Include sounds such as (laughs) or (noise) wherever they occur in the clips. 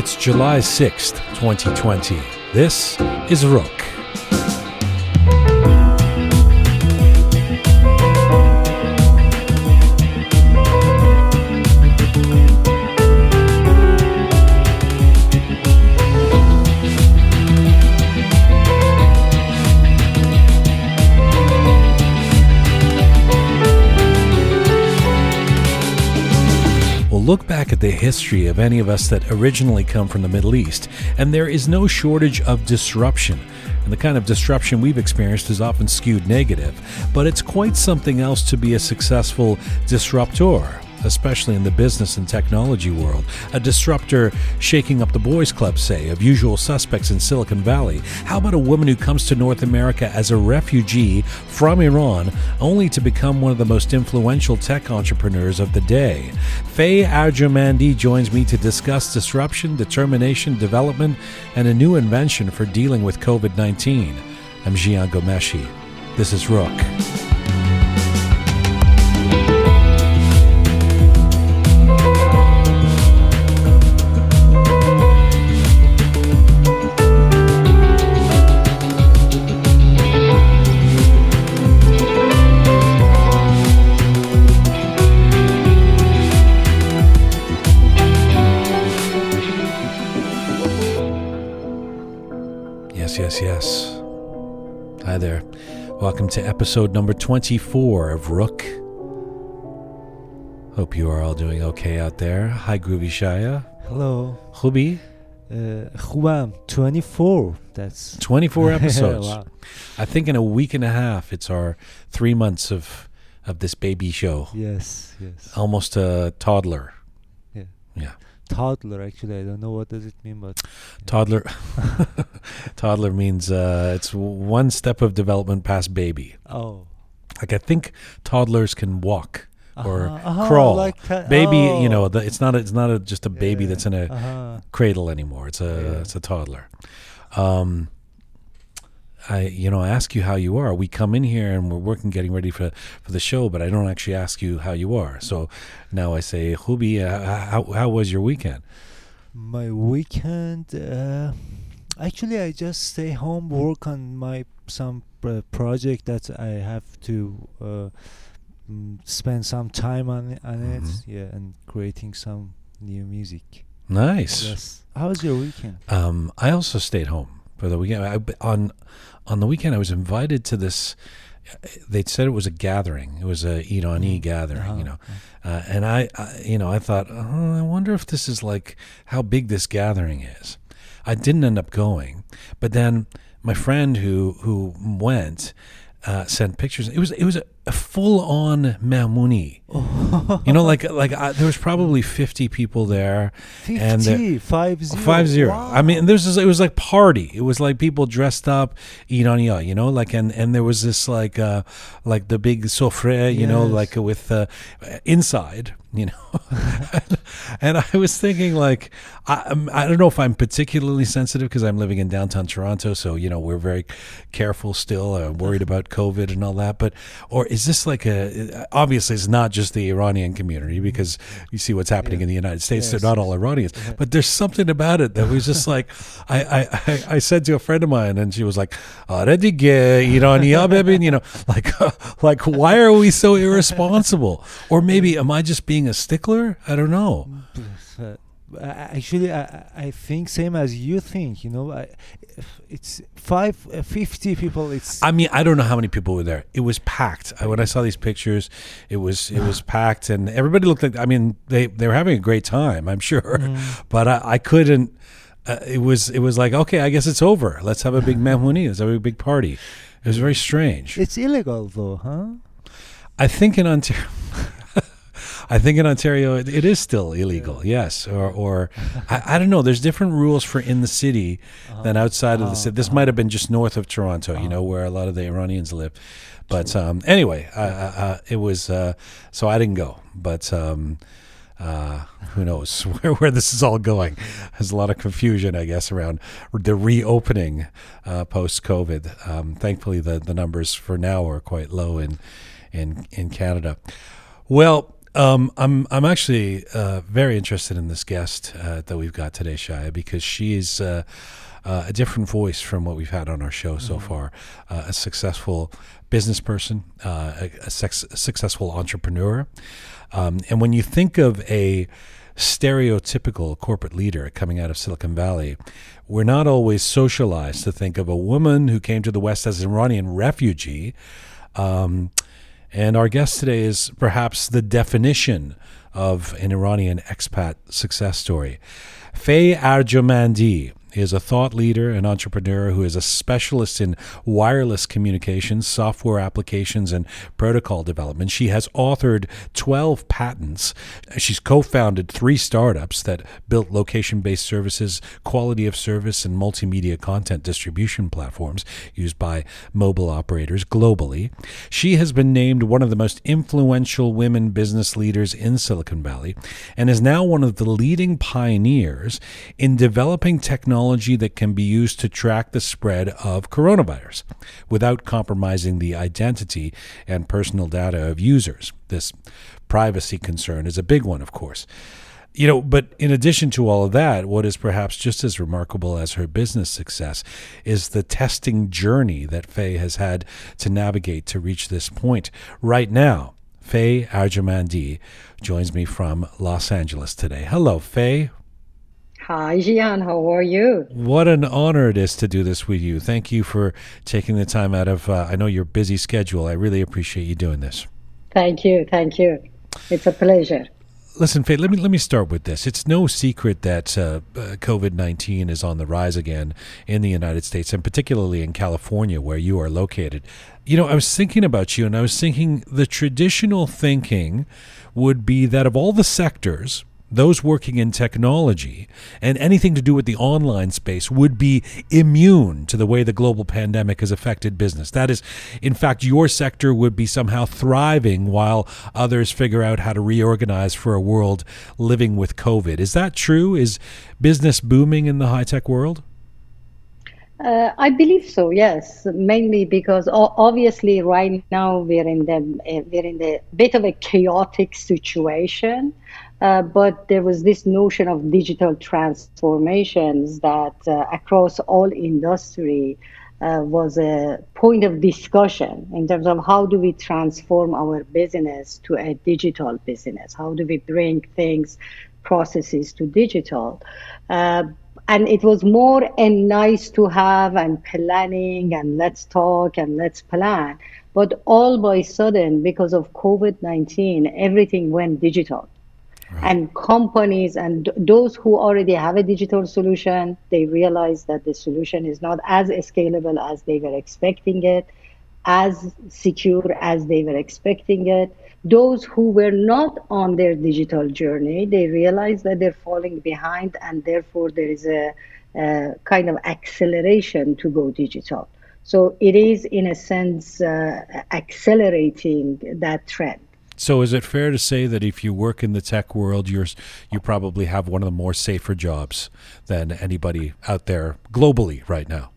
It's July 6th, 2020. This is Roqe. History of any of us that originally come from the Middle East, and there is no shortage of disruption. And the kind of disruption we've experienced is often skewed negative, but it's quite something else to be a successful disruptor especially in the business and technology world. A disruptor shaking up the boys' club, say, of usual suspects in Silicon Valley. How about a woman who comes to North America as a refugee from Iran, only to become one of the most influential tech entrepreneurs of the day? Faye Arjomandi joins me to discuss disruption, determination, development, and a new invention for dealing with COVID 19. I'm Jian Ghomeshi. This is Roqe. yes, yes. Hi there. Welcome to episode number 24 of Roqe. Hope you are all doing okay out there. Hi, Groovy Shaya. Hello. Hubi. Uh, 24. That's (laughs) 24 (laughs) episodes. wow. I think in a week and a half, it's our three months of, of this baby show. Yes, yes. Almost a toddler. Yeah. Yeah toddler actually I don't know what does it mean but Toddler. (laughs) toddler means uh, it's one step of development past baby. oh Like I think toddlers can walk or Uh-huh, uh-huh, crawl. like baby, you Oh. know, the, it's not a, it's not a, just a baby Yeah, that's in a uh-huh. cradle anymore. It's a Yeah. it's a toddler. Um, I you know I ask you how you are. We come in here and we're working, getting ready for for the show, but I don't actually ask you how you are. So now I say, Hubi, uh, how how was your weekend? my weekend uh, actually I just stay home work on my some uh, project that I have to uh, mm, spend some time on it- on it Mhm. yeah and creating some new music Nice. yes how was your weekend Um, I also stayed home for the weekend. I, on on the weekend, I was invited to this. They said it was a gathering. It was a Irani Mm. gathering, you Uh-huh. know. Uh, and I, I, you know, I thought, oh, I wonder if this is like how big this gathering is. I didn't end up going, but then my friend who who went uh, sent pictures. It was it was a full on Mahmouni. (laughs) You know, like like I, there was probably fifty people there. And, uh, 50 five zero Five zero. Wow. I mean, this this, it was like party. It was like people dressed up, Irania, you know, like and and there was this like uh like the big sofre, you know, like with uh, inside, you know. (laughs) and I was thinking like I um, I'm- don't know if I'm particularly sensitive because I'm living in downtown Toronto, so you know we're very careful still, uh, worried about COVID and all that. But or is this like a uh, obviously it's not just the Iranian community mm-hmm. because you see what's happening Yeah. in the United States. Yes, They're not all Iranians, Yeah. but there's something about it that was just like I, I, I, I said to a friend of mine, and she was like, "Aradi ge Iraniya bebin," you know, (laughs) like (laughs) like why are we so irresponsible? Or maybe am I just being a stickler? I don't know. (laughs) Actually I, I think same as you think you know I, it's five uh, 50 people it's I mean, I don't know how many people were there. It was packed. I, when I saw these pictures, it was it was (sighs) packed, and everybody looked like. I mean, they they were having a great time. I'm sure, Mm. (laughs) but I, I couldn't. Uh, it was it was like okay, I guess it's over. Let's have a big (laughs) Mahmouni. Let's have a big party. It was very strange. it's illegal though huh I think in Ontario. I think in Ontario it, it is still illegal. Yes, or or I, I don't know. There's different rules for in the city than outside of the city. This might have been just north of Toronto, you know, where a lot of the Iranians live. But um, anyway, uh, uh, uh, it was uh, so I didn't go. But um, uh, who knows (laughs) where, where this is all going? There's a lot of confusion, I guess, around the reopening uh, post COVID. Um, thankfully, the, the numbers for now are quite low in in in Canada. Well, Um, I'm I'm actually uh, very interested in this guest uh, that we've got today, Shaya, because she's uh, uh, a different voice from what we've had on our show so mm-hmm. far. Uh, a successful business person, uh, a, a, sex, a, successful entrepreneur, um, and when you think of a stereotypical corporate leader coming out of Silicon Valley, we're not always socialized to think of a woman who came to the West as an Iranian refugee. Um, and our guest today is perhaps the definition of an Iranian expat success story. Faye Arjomandi he is a thought leader and entrepreneur who is a specialist in wireless communications, software applications, and protocol development. She has authored 12 patents. She's co founded three startups that built location based services, quality of service, and multimedia content distribution platforms used by mobile operators globally. She has been named one of the most influential women business leaders in Silicon Valley and is now one of the leading pioneers in developing technology technology that can be used to track the spread of coronavirus without compromising the identity and personal data of users. This privacy concern is a big one, of course. You know, but in addition to all of that, what is perhaps just as remarkable as her business success is the testing journey that Faye has had to navigate to reach this point. Right now, Faye Arjomandi joins me from Los Angeles today. Hello, Faye. Hi, Jian. How are you? What an honor it is to do this with you. Thank you for taking the time out of, uh, I know your busy schedule. I really appreciate you doing this. Thank you. Thank you. It's a pleasure. Listen, Faye, let me let me start with this. It's no secret that uh, uh COVID nineteen is on the rise again in the United States, and particularly in California, where you are located. You know, I was thinking about you, and I was thinking the traditional thinking would be that of all the sectors, those working in technology and anything to do with the online space would be immune to the way the global pandemic has affected business. That is, in fact, your sector would be somehow thriving while others figure out how to reorganize for a world living with COVID. Is that true? Is business booming in the high tech world? Uh, I believe so. Yes, mainly because obviously right now we're in the uh, we're in the bit of a chaotic situation, uh, but there was this notion of digital transformations that uh, across all industry uh, was a point of discussion in terms of how do we transform our business to a digital business? How do we bring things, processes to digital? Uh, and it was more a nice to have and planning and let's talk and let's plan. But all by sudden, because of COVID 19, everything went digital and companies and those who already have a digital solution, they realize that the solution is not as scalable as they were expecting it, as secure as they were expecting it. Those who were not on their digital journey, they realize that they're falling behind, and therefore there is a, a kind of acceleration to go digital. So it is, in a sense, uh, accelerating that trend. So is it fair to say that if you work in the tech world, you're you probably have one of the more safer jobs than anybody out there globally right now?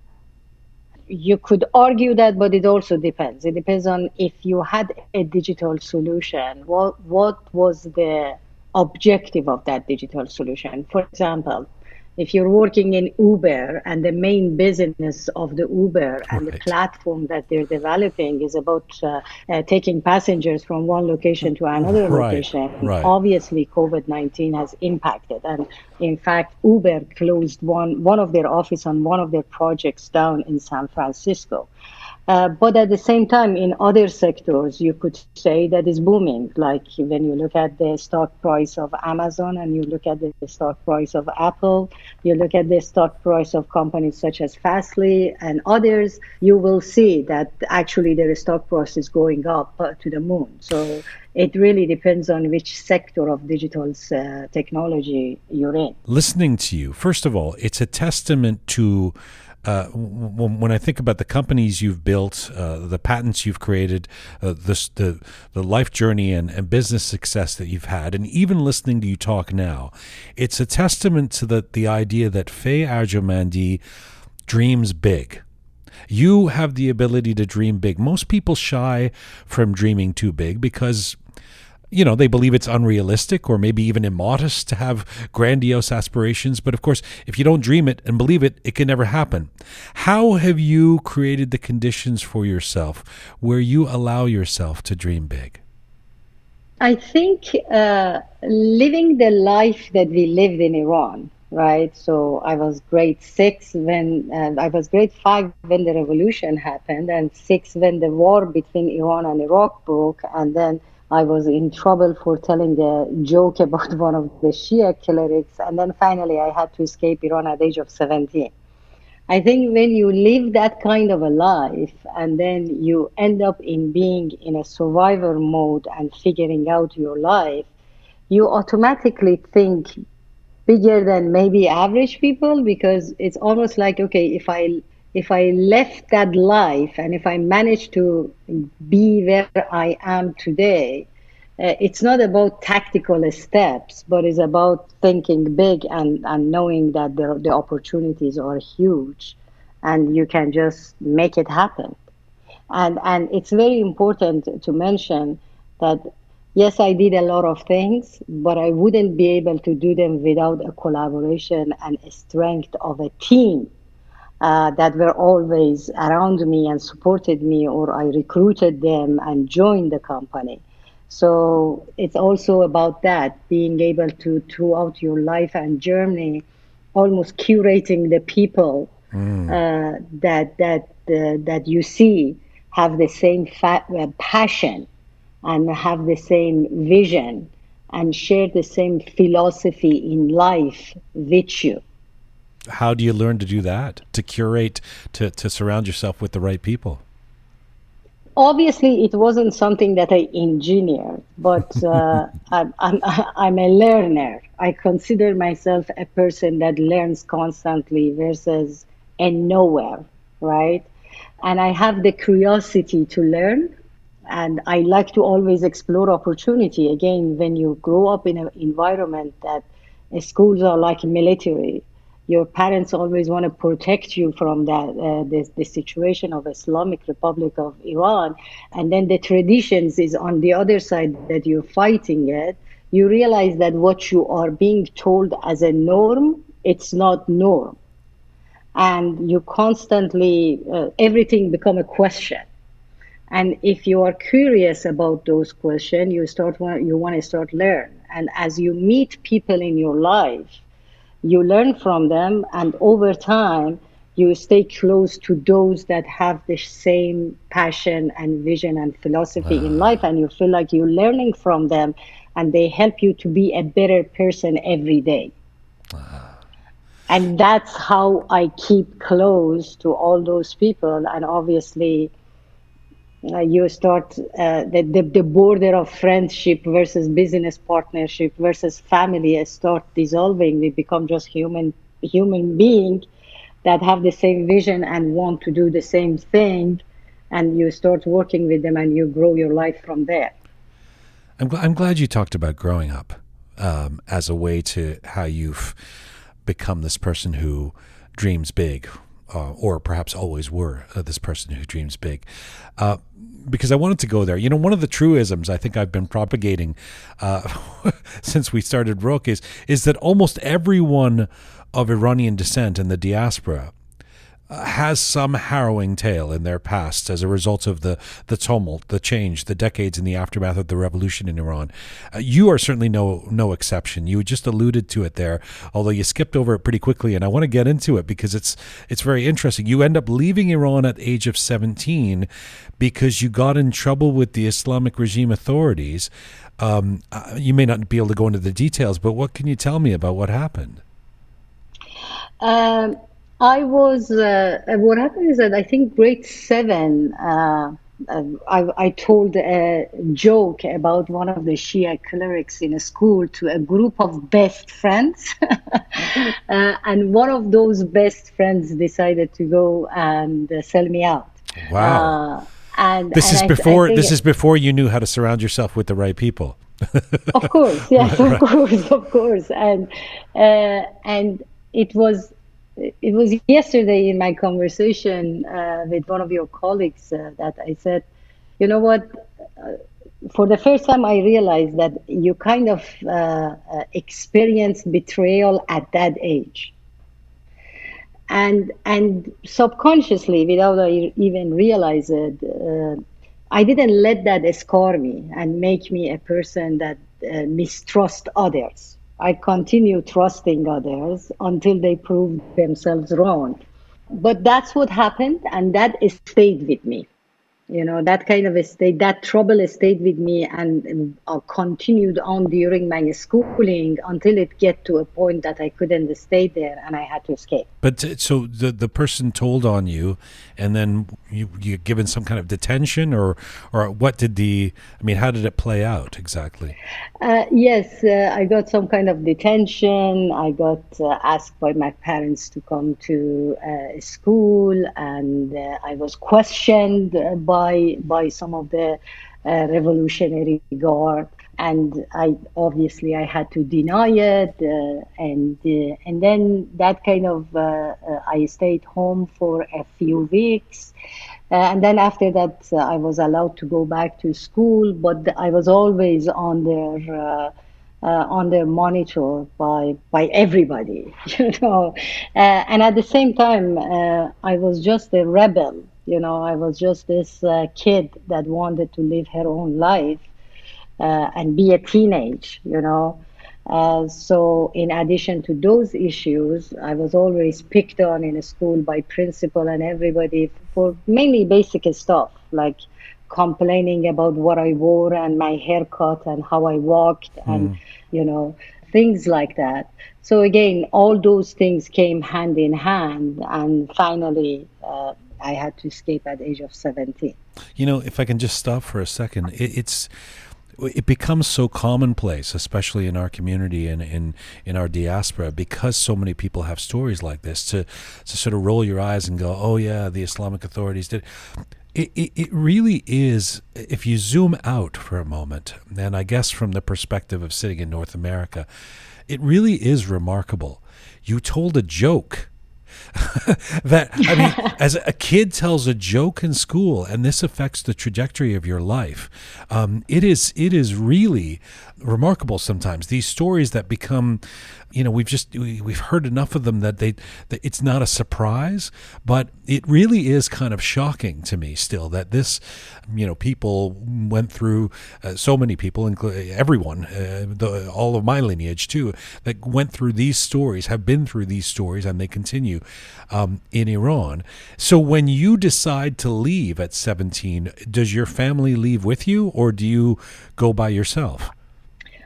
You could argue that, but it also depends. It depends on if you had a digital solution. What what was the objective of that digital solution? For example, if you're working in Uber and the main business of the Uber and the platform that they're developing is about uh, uh, taking passengers from one location to another right. location, right. obviously COVID 19 has impacted. And in fact, Uber closed one, one of their office on one of their projects down in San Francisco. Uh, but at the same time, in other sectors, you could say that is booming. Like when you look at the stock price of Amazon and you look at the stock price of Apple, you look at the stock price of companies such as Fastly and others, you will see that actually their stock price is going up uh, to the moon. So it really depends on which sector of digital uh, technology you're in. Listening to you, first of all, it's a testament to uh, when I think about the companies you've built, uh, the patents you've created, uh, the, the, the life journey and, and business success that you've had, and even listening to you talk now, it's a testament to the, the idea that Faye Arjomandi dreams big. You have the ability to dream big. Most people shy from dreaming too big because you know, they believe it's unrealistic or maybe even immodest to have grandiose aspirations. But of course, if you don't dream it and believe it, it can never happen. How have you created the conditions for yourself where you allow yourself to dream big? I think uh, living the life that we lived in Iran, right? So I was grade six when I was grade five when the revolution happened, and six when the war between Iran and Iraq broke, and then I was in trouble for telling a joke about (laughs) one of the Shia clerics, and then finally I had to escape Iran at the age of 17. I think when you live that kind of a life and then you end up in being in a survivor mode and figuring out your life, you automatically think bigger than maybe average people because it's almost like okay if i if I left that life and if I managed to be where I am today, uh, it's not about tactical steps, but it's about thinking big and, and knowing that the, the opportunities are huge and you can just make it happen. And, and it's very important to mention that yes, I did a lot of things, but I wouldn't be able to do them without a collaboration and a strength of a team uh, that were always around me and supported me, or I recruited them and joined the company. So it's also about that being able to, throughout your life and journey, almost curating the people mm. uh, that that uh, that you see have the same fa- uh, passion and have the same vision and share the same philosophy in life with you how do you learn to do that? To curate to, to surround yourself with the right people? Obviously it wasn't something that i engineered but (laughs) uh, I'm, I'm, I'm a learner. I consider myself a person that learns constantly versus a knower right? And i have the curiosity to learn and i like to always explore opportunity. Again when you grow up in an environment that schools are like military your parents always want to protect you from that uh, the, the situation of Islamic Republic of Iran, and then the traditions is on the other side that you're fighting it. You realize that what you are being told as a norm, it's not norm, and you constantly uh, everything become a question. And if you are curious about those questions, you start you want to start learn. And as you meet people in your life you learn from them, and over time, you stay close to those that have the same passion and vision and philosophy in life, and you feel like you're learning from them, and they help you to be a better person every day. And that's how I keep close to all those people, and obviously you start uh, the, the, the border of friendship versus business partnership versus family start dissolving. We become just human human being that have the same vision and want to do the same thing and you start working with them and you grow your life from there. I'm, gl- I'm glad you talked about growing up um, as a way to how you've become this person who dreams big uh, or perhaps always were uh, this person who dreams big. Uh, because I wanted to go there. You know, one of the truisms I think I've been propagating uh, (laughs) since we started Roqe is is that almost everyone of Iranian descent in the diaspora has some harrowing tale in their past as a result of the, the tumult, the change, the decades in the aftermath of the revolution in Iran. Uh, you are certainly no no exception. You just alluded to it there, although you skipped over it pretty quickly, and I want to get into it because it's it's very interesting. You end up leaving Iran at the age of 17 because you got in trouble with the Islamic regime authorities. Um, uh, you may not be able to go into the details, but what can you tell me about what happened? Um I was, uh, what happened is that I think grade seven, uh, I, I, told a joke about one of the Shia clerics in a school to a group of best friends. (laughs) uh, and one of those best friends decided to go and sell me out. Wow. Uh, and this and is I, before I this is before you knew how to surround yourself with the right people. of course, yes, (laughs) of course, of course, and uh, and it was it was yesterday in my conversation uh, with one of your colleagues uh, that I said, you know what, uh, for the first time, I realized that you kind of uh, uh, experience betrayal at that age. And, and subconsciously, without I even realize it, uh, I didn't let that scar me and make me a person that mistrust others. I continue trusting others until they prove themselves wrong. But that's what happened, and that stayed with me you know that kind of a state that trouble stayed with me and uh, continued on during my schooling until it get to a point that i couldn't stay there and i had to escape but so the the person told on you and then you you given some kind of detention or or what did the i mean how did it play out exactly? Uh, yes uh, i got some kind of detention. I got uh, asked by my parents to come to uh, school and i was questioned by by by some of the uh, Revolutionary Guard, and I obviously I had to deny it, uh, and uh, and then that kind of uh, uh, I stayed home for a few weeks, uh, and then after that I was allowed to go back to school, but I was always on their. Uh, on their monitor by by everybody, (laughs) you know, uh, and at the same time, uh, I was just a rebel you know, I was just this uh, kid that wanted to live her own life. uh, and be a teenage, you know. Uh, so, in addition to those issues, I was always picked on in a school by principal and everybody for mainly basic stuff like complaining about what I wore and my haircut and how I walked mm. and, you know, things like that. So, again, all those things came hand in hand. And finally, uh, I had to escape at the age of 17. You know, if I can just stop for a second, it, it's it becomes so commonplace, especially in our community and in, in our diaspora, because so many people have stories like this, to, to sort of roll your eyes and go, oh, yeah, the Islamic authorities did. It, it, it really is, if you zoom out for a moment, and I guess from the perspective of sitting in North America, it really is remarkable. You told a joke (laughs) that I mean, (laughs) as a kid tells a joke in school, and this affects the trajectory of your life. Um, it is it is really remarkable. Sometimes these stories that become you know we've just we, have heard enough of them that they that it's not a surprise but it really is kind of shocking to me still that this you know people went through uh, so many people including everyone uh, the, all of my lineage too that went through these stories have been through these stories and they continue um, in Iran so when you decide to leave at 17 does your family leave with you or do you go by yourself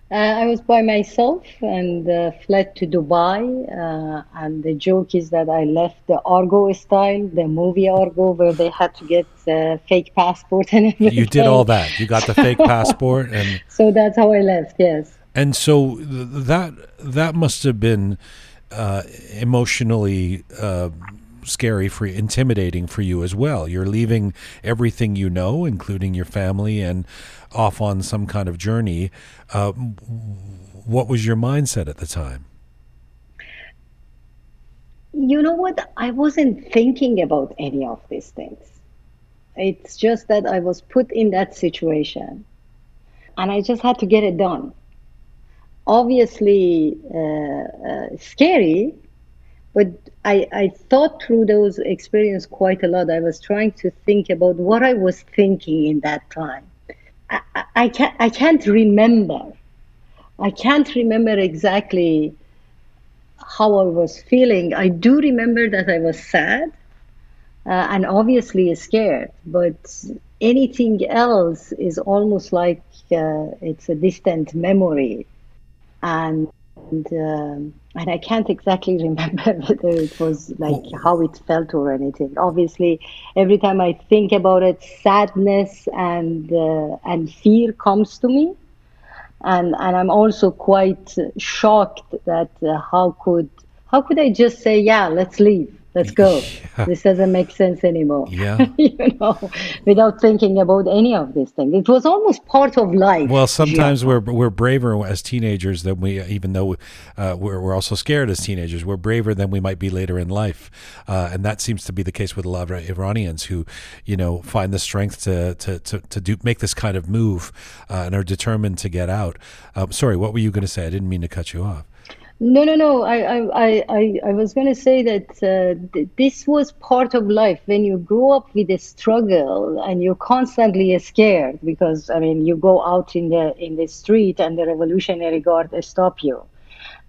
uh, I was by myself and uh, fled to Dubai. Uh, and the joke is that I left the Argo style, the movie Argo, where they had to get the fake passport and everything. You did all that. You got the fake (laughs) passport, and so that's how I left. Yes. And so that that must have been uh, emotionally uh, scary for intimidating for you as well. You're leaving everything you know, including your family, and off on some kind of journey. Uh, what was your mindset at the time? You know what? I wasn't thinking about any of these things. It's just that I was put in that situation and I just had to get it done. Obviously, uh, uh, scary, but I, I thought through those experiences quite a lot. I was trying to think about what I was thinking in that time. I, I, can't, I can't remember. I can't remember exactly how I was feeling. I do remember that I was sad uh, and obviously scared, but anything else is almost like uh, it's a distant memory. And and, um, and I can't exactly remember (laughs) whether it was like how it felt or anything. Obviously, every time I think about it, sadness and uh, and fear comes to me, and and I'm also quite shocked that uh, how could how could I just say yeah let's leave let's go. (laughs) Yeah. This doesn't make sense anymore. (laughs) Yeah. you know, without thinking about any of these things. It was almost part of life. Well, sometimes yeah. we're we're braver as teenagers than we, even though uh, we're we're also scared as teenagers. We're braver than we might be later in life, uh, and that seems to be the case with a lot of Iranians who, you know, find the strength to to to, to do make this kind of move uh, and are determined to get out. Um, sorry, what were you going to say? I didn't mean to cut you off. No, no, no. I, I, I, I was going to say that uh, th- this was part of life. When you grow up with a struggle and you're constantly scared because, I mean, you go out in the in the street and the Revolutionary Guard stop you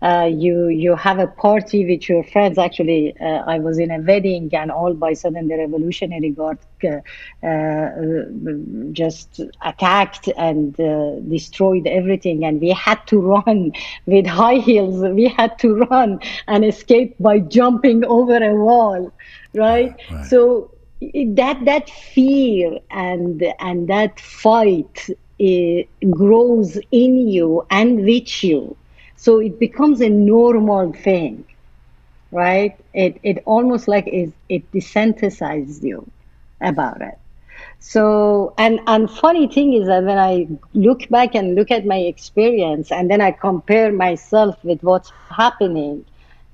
uh, you you have a party with your friends. Actually, uh, I was in a wedding, and all by sudden the Revolutionary Guard uh, uh just attacked and uh, destroyed everything, and we had to run (laughs) with high heels. We had to run and escape by jumping over a wall, right? right. So that that fear and and that fight grows in you and with you so it becomes a normal thing, right? It, it almost like it, it desensitizes you about it. So, and, and funny thing is that when I look back and look at my experience and then I compare myself with what's happening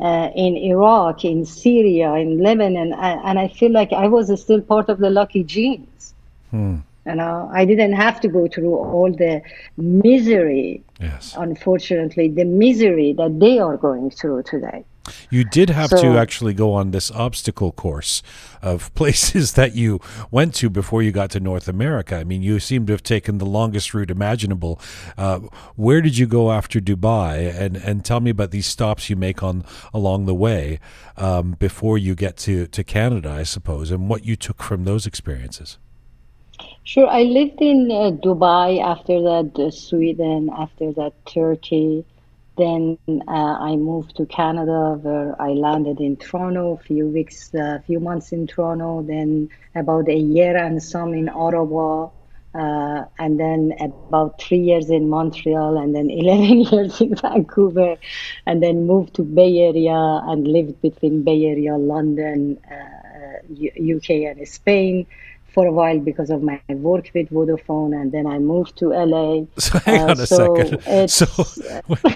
uh, in Iraq, in Syria, in Lebanon, and, and I feel like I was still part of the lucky genes. Hmm. You know, I didn't have to go through all the misery. Yes. Unfortunately, the misery that they are going through today. You did have so, to actually go on this obstacle course of (laughs) places that you went to before you got to North America. I mean, you seem to have taken the longest route imaginable. Uh, where did you go after Dubai? And and tell me about these stops you make on along the way um, before you get to to Canada, I suppose, and what you took from those experiences. Sure. I lived in uh, Dubai, after that, uh, Sweden, after that, Turkey. Then uh, I moved to Canada, where I landed in Toronto, a few weeks, a uh, few months in Toronto, then about a year and some in Ottawa, uh, and then about three years in Montreal, and then (laughs) 11 years in Vancouver, and then moved to Bay Area and lived between Bay Area, London, U- uh, UK, and Spain for a while because of my work with Vodafone, and then I moved to LA. (laughs) So hang uh, on a so second. So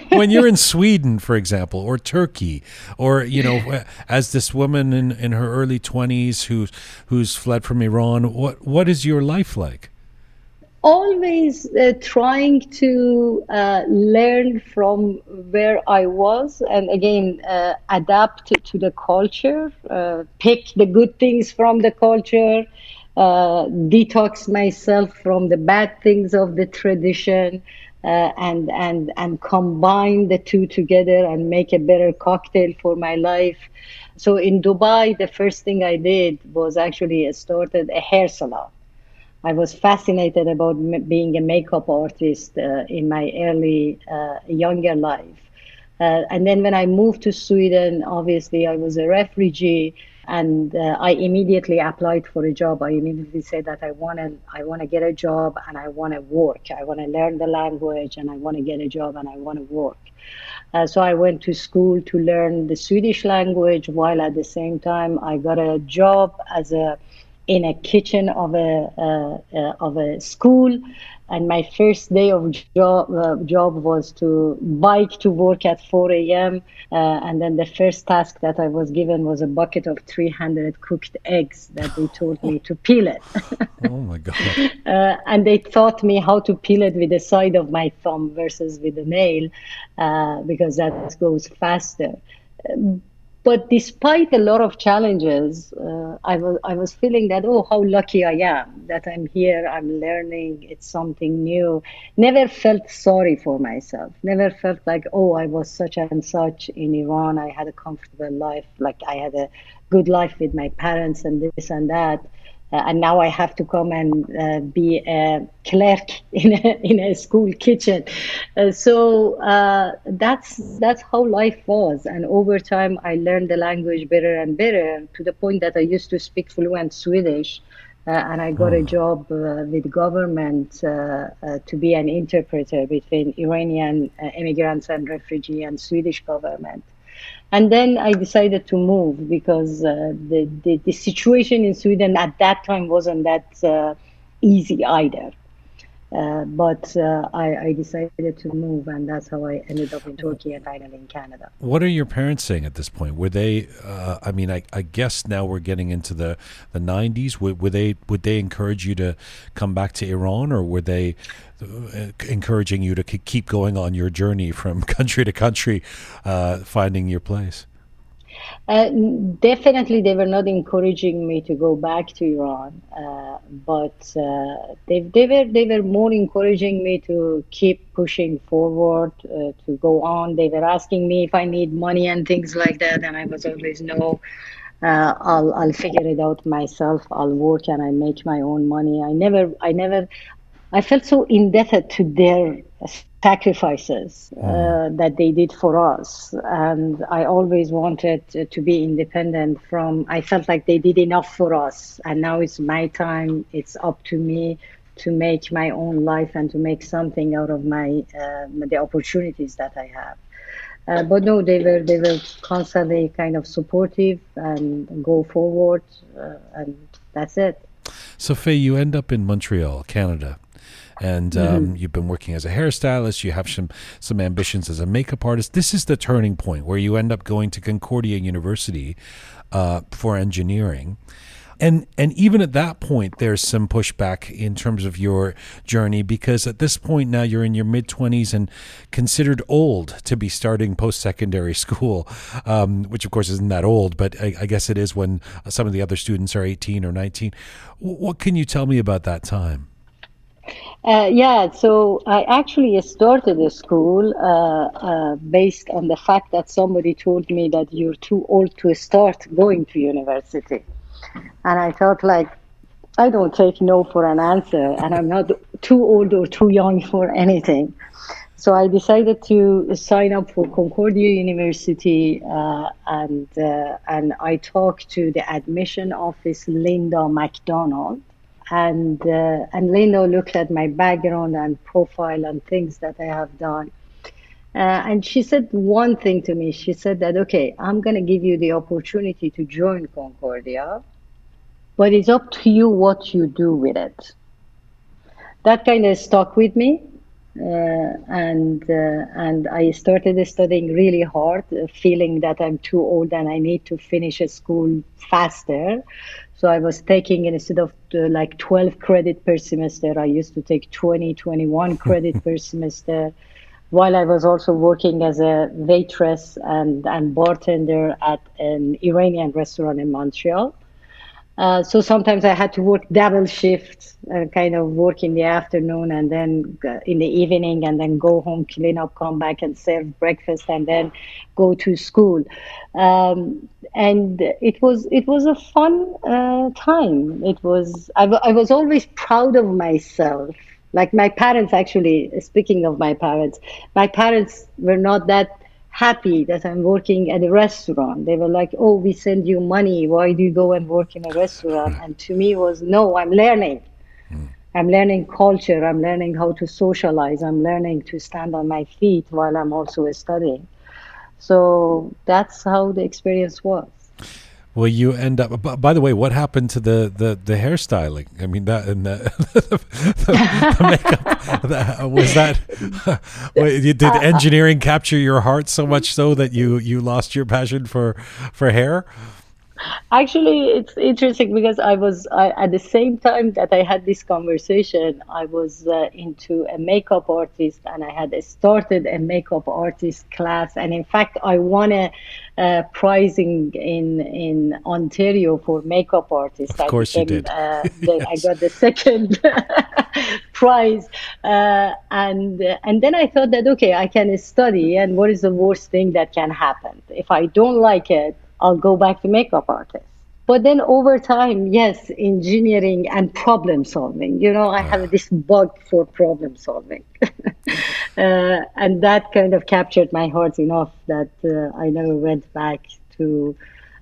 (laughs) when you're in Sweden, for example, or Turkey, or you know, as this woman in, in her early twenties who's who's fled from Iran, what what is your life like? Always uh, trying to uh, learn from where I was, and again uh, adapt to the culture, uh, pick the good things from the culture uh, detox myself from the bad things of the tradition uh, and and and combine the two together and make a better cocktail for my life. So in Dubai, the first thing I did was actually started a hair salon. I was fascinated about m- being a makeup artist uh, in my early uh, younger life. Uh, and then when I moved to Sweden, obviously I was a refugee and uh, I immediately applied for a job. I immediately said that I want to I want to get a job and I want to work. I want to learn the language and I want to get a job and I want to work. Uh, so I went to school to learn the Swedish language while at the same time I got a job as a in a kitchen of a uh, uh of a school and my first day of job, uh, job was to bike to work at 4 a.m. Uh, and then the first task that I was given was a bucket of 300 cooked eggs that they told me to peel it. (laughs) oh my God. Uh, and they taught me how to peel it with the side of my thumb versus with the nail uh, because that goes faster but despite a lot of challenges, uh, I was I was feeling that oh how lucky I am that I'm here, I'm learning, it's something new. Never felt sorry for myself. Never felt like oh I was such and such in Iran. I had a comfortable life, like I had a good life with my parents and this and that. Uh, and now I have to come and uh, be a clerk (laughs) in a, in a school kitchen. Uh, so uh, that's that's how life was. And over time, I learned the language better and better to the point that I used to speak fluent Swedish. Uh, and I got a hmm. job uh, with government to be an interpreter between Iranian immigrants and refugee and Swedish government. And then I decided to move because uh, the, the, the situation in Sweden at that time wasn't that uh, easy either. Uh, but uh, I, I, decided to move, and that's how I ended up in Turkey and finally in Canada. What are your parents saying at this point? Were they? Uh, I mean, I, I, guess now we're getting into the the '90s. Would, would, they would they encourage you to come back to Iran, or were they uh, encouraging you to keep going on your journey from (laughs) country to country, uh, finding your place? Uh, definitely, they were not encouraging me to go back to Iran, uh, but uh, they, they were they were more encouraging me to keep pushing forward, uh, to go on. They were asking me if I need money and things like that, and I was always no. Uh, I'll I'll figure it out myself. I'll work and I make my own money. I never I never I felt so indebted to their sacrifices uh, mm. that they did for us. And I always wanted to be independent from, I felt like they did enough for us. And now it's my time. It's up to me to make my own life and to make something out of my, uh, the opportunities that I have. Uh, but no, they were they were constantly kind of supportive and go forward, uh, and that's it. Sophie, you end up in Montreal, Canada and um, mm-hmm. you've been working as a hairstylist. You have some some ambitions as a makeup artist. This is the turning point where you end up going to Concordia University uh, for engineering. And and even at that point, there's some pushback in terms of your journey because at this point now you're in your mid 20s and considered old to be starting post secondary school, um, which of course isn't that old, but I, I, guess it is when some of the other students are 18 or 19. What can you tell me about that time? Uh, yeah, so I actually started a school uh, uh, based on the fact that somebody told me that you're too old to start going to university. And I felt like I don't take no for an answer, and I'm not too old or too young for anything. So I decided to sign up for Concordia University, uh, and uh, and I talked to the admission office, Linda McDonald, and uh, and Leno looked at my background and profile and things that I have done. Uh, and she said one thing to me. She said that, okay, I'm going to give you the opportunity to join Concordia, but it's up to you what you do with it. That kind of stuck with me. Uh, and uh, and I started studying really hard, uh, feeling that I'm too old and I need to finish school faster. So I was taking instead of uh, like 12 credit per semester, I used to take 20, 21 (laughs) credit per semester. While I was also working as a waitress and, and bartender at an Iranian restaurant in Montreal. Uh, so sometimes I had to work double shifts, uh, kind of work in the afternoon and then in the evening, and then go home, clean up, come back and serve breakfast, and then go to school. Um, and it was it was a fun uh, time. It was I, w- I was always proud of myself. Like my parents, actually. Speaking of my parents, my parents were not that happy that I'm working at a restaurant. They were like, "Oh, we send you money. Why do you go and work in a restaurant?" And to me was, "No, I'm learning. Mm. I'm learning culture. I'm learning how to socialize. I'm learning to stand on my feet while I'm also studying." So that's how the experience was. Well, you end up. By the way, what happened to the the, the hairstyling? I mean, that and the, (laughs) the, the makeup that, was that. (laughs) did uh, uh, engineering capture your heart so much so that you you lost your passion for for hair? Actually, it's interesting because I was I, at the same time that I had this conversation, I was uh, into a makeup artist and I had started a makeup artist class. And in fact, I won a, prize in, in, in Ontario for makeup artists. Of course, became, you did. Uh, (laughs) the, yes. I got the second (laughs) prize, uh, and and then I thought that okay, I can study, and what is the worst thing that can happen if I don't like it? I'll go back to makeup artist. But then over time, yes, engineering and problem solving. You know, I have this bug for problem solving. (laughs) uh, and that kind of captured my heart enough that uh, I never went back to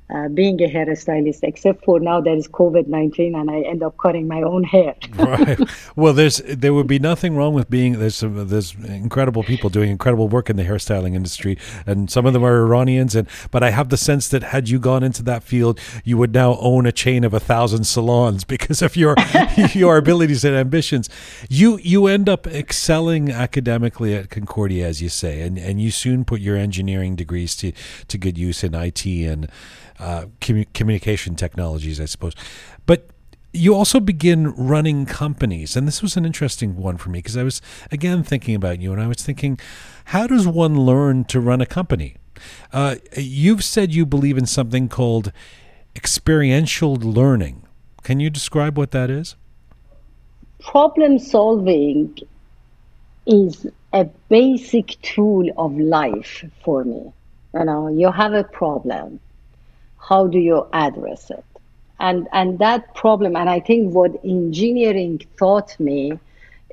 uh, being a hairstylist, except for now there is COVID nineteen, and I end up cutting my own hair. (laughs) (laughs) right. Well, there's there would be nothing wrong with being there's some there's incredible people doing incredible work in the hairstyling industry, and some of them are Iranians. And but I have the sense that had you gone into that field, you would now own a chain of a thousand salons (laughs) because of your your abilities and ambitions. You you end up excelling academically at Concordia, as you say, and and you soon put your engineering degrees to to good use in IT and uh, commu- communication technologies, I suppose. But you also begin running companies, and this was an interesting one for me because I was again thinking about you, and I was thinking, how does one learn to run a company? Uh, you've said you believe in something called experiential learning. Can you describe what that is? Problem solving is a basic tool of life for me. You know, you have a problem how do you address it? And, and that problem, and I think what engineering taught me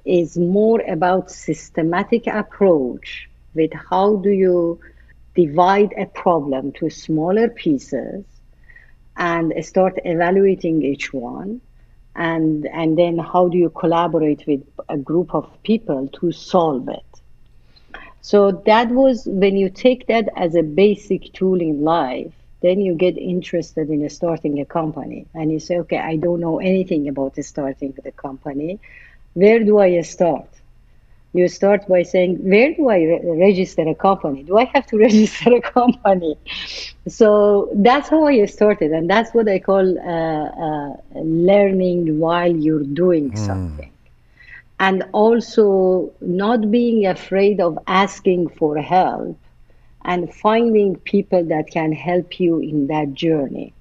is more about systematic approach with how do you divide a problem to smaller pieces and start evaluating each one and and then how do you collaborate with a group of people to solve it so that was when you take that as a basic tool in life then you get interested in starting a company and you say, okay, I don't know anything about starting the company. Where do I start? You start by saying, where do I re- register a company? Do I have to (laughs) register a company? So that's how I started. And that's what I call uh, uh, learning while you're doing mm. something. And also not being afraid of asking for help and finding people that can help you in that journey.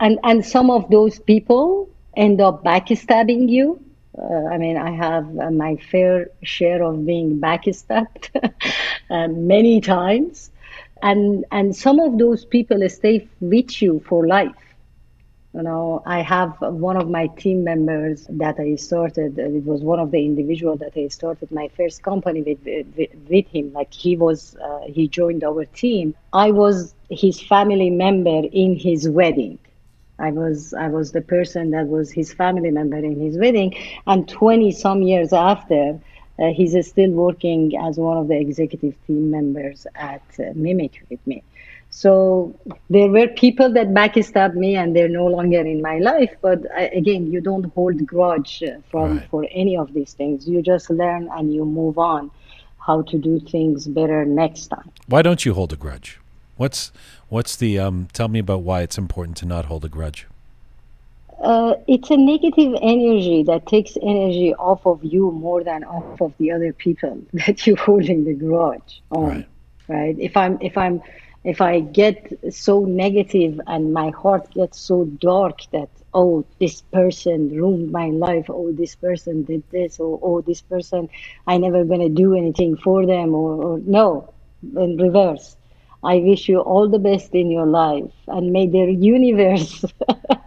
And, and some of those people end up backstabbing you. Uh, I mean, I have uh, my fair share of being backstabbed (laughs) uh, many times. And, and some of those people stay with you for life. You know, I have one of my team members that I started. It was one of the individuals that I started my first company with, with, with him. Like he was, uh, he joined our team. I was his family member in his wedding. I was I was the person that was his family member in his wedding, and 20 some years after, uh, he's still working as one of the executive team members at uh, mimik with me. So there were people that backstabbed me, and they're no longer in my life. But I, again, you don't hold grudge from right. for any of these things. You just learn and you move on how to do things better next time. Why don't you hold a grudge? What's what's the um, tell me about why it's important to not hold a grudge? Uh, it's a negative energy that takes energy off of you more than off of the other people (laughs) that you're holding the grudge on. Right. right? If I'm if I'm if I get so negative and my heart gets so dark that oh this person ruined my life oh this person did this or oh this person I never gonna do anything for them or, or no in reverse. I wish you all the best in your life and may the universe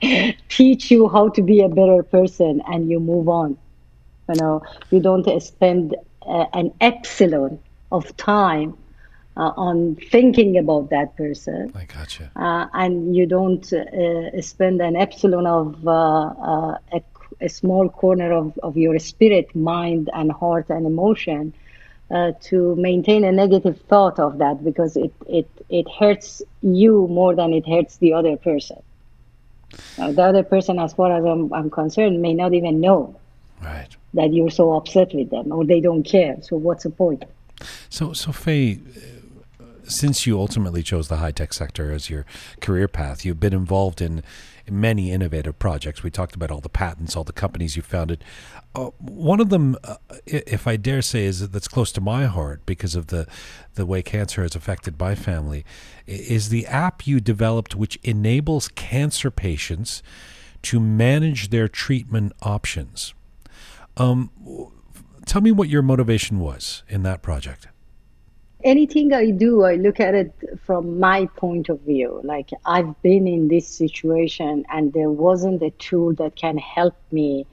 (laughs) teach you how to be a better person and you move on. You know you don't spend uh, an epsilon of time uh, on thinking about that person. I gotcha. Uh, and you don't uh, spend an epsilon of uh, uh, a, a, small corner of, of your spirit, mind, and heart and emotion uh, to maintain a negative thought of that because it, it, it hurts you more than it hurts the other person. the other person, as far as I'm, I'm concerned, may not even know right. that you're so upset with them or they don't care. So, what's the point? So, so Faye, since you ultimately chose the high tech sector as your career path, you've been involved in many innovative projects. We talked about all the patents, all the companies you founded. Uh, one of them, uh, if I dare say, is that's close to my heart because of the the way cancer has affected my family, is the app you developed, which enables cancer patients to manage their treatment options. Um, tell me what your motivation was in that project anything I do, I look at it from my point of view. Like I've been in this situation and there wasn't a tool that can help me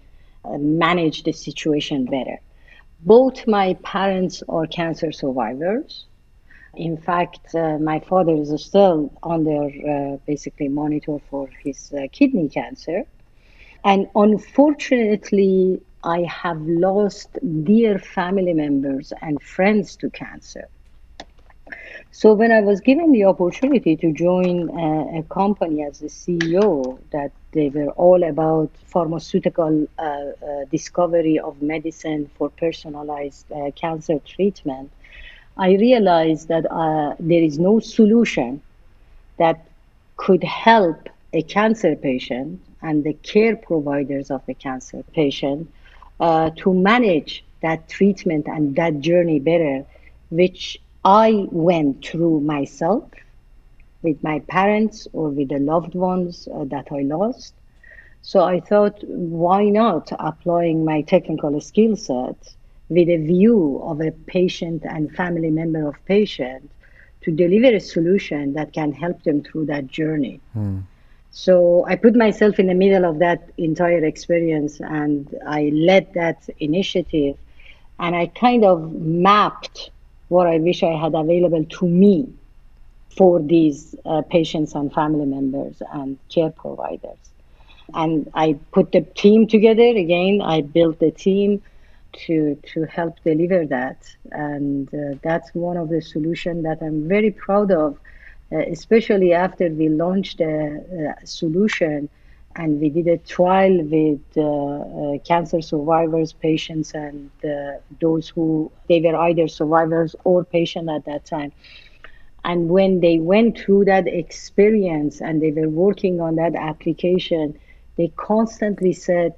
uh, manage the situation better. Both my parents are cancer survivors. In fact, uh, my father is still under uh, basically monitor for his uh, kidney cancer. And unfortunately, I have lost dear family members and friends to cancer. So when I was given the opportunity to join a, a company as the CEO, that they were all about pharmaceutical uh, uh, discovery of medicine for personalized uh, cancer treatment, I realized that uh, there is no solution that could help a cancer patient and the care providers of the cancer patient uh, to manage that treatment and that journey better, which I went through myself with my parents or with the loved ones uh, that I lost. So I thought, why not applying my technical skill set with a view of a patient and family member of patient to deliver a solution that can help them through that journey. Mm. So I put myself in the middle of that entire experience and I led that initiative and I kind of mapped what I wish I had available to me for these uh, patients and family members and care providers. And I put the team together again. I built the team to to help deliver that, and uh, that's one of the solutions that I'm very proud of, uh, especially after we launched the a solution and we did a trial with uh, uh, cancer survivors, patients, and uh, those who they were either survivors or patient at that time. And when they went through that experience and they were working on that application, they constantly said,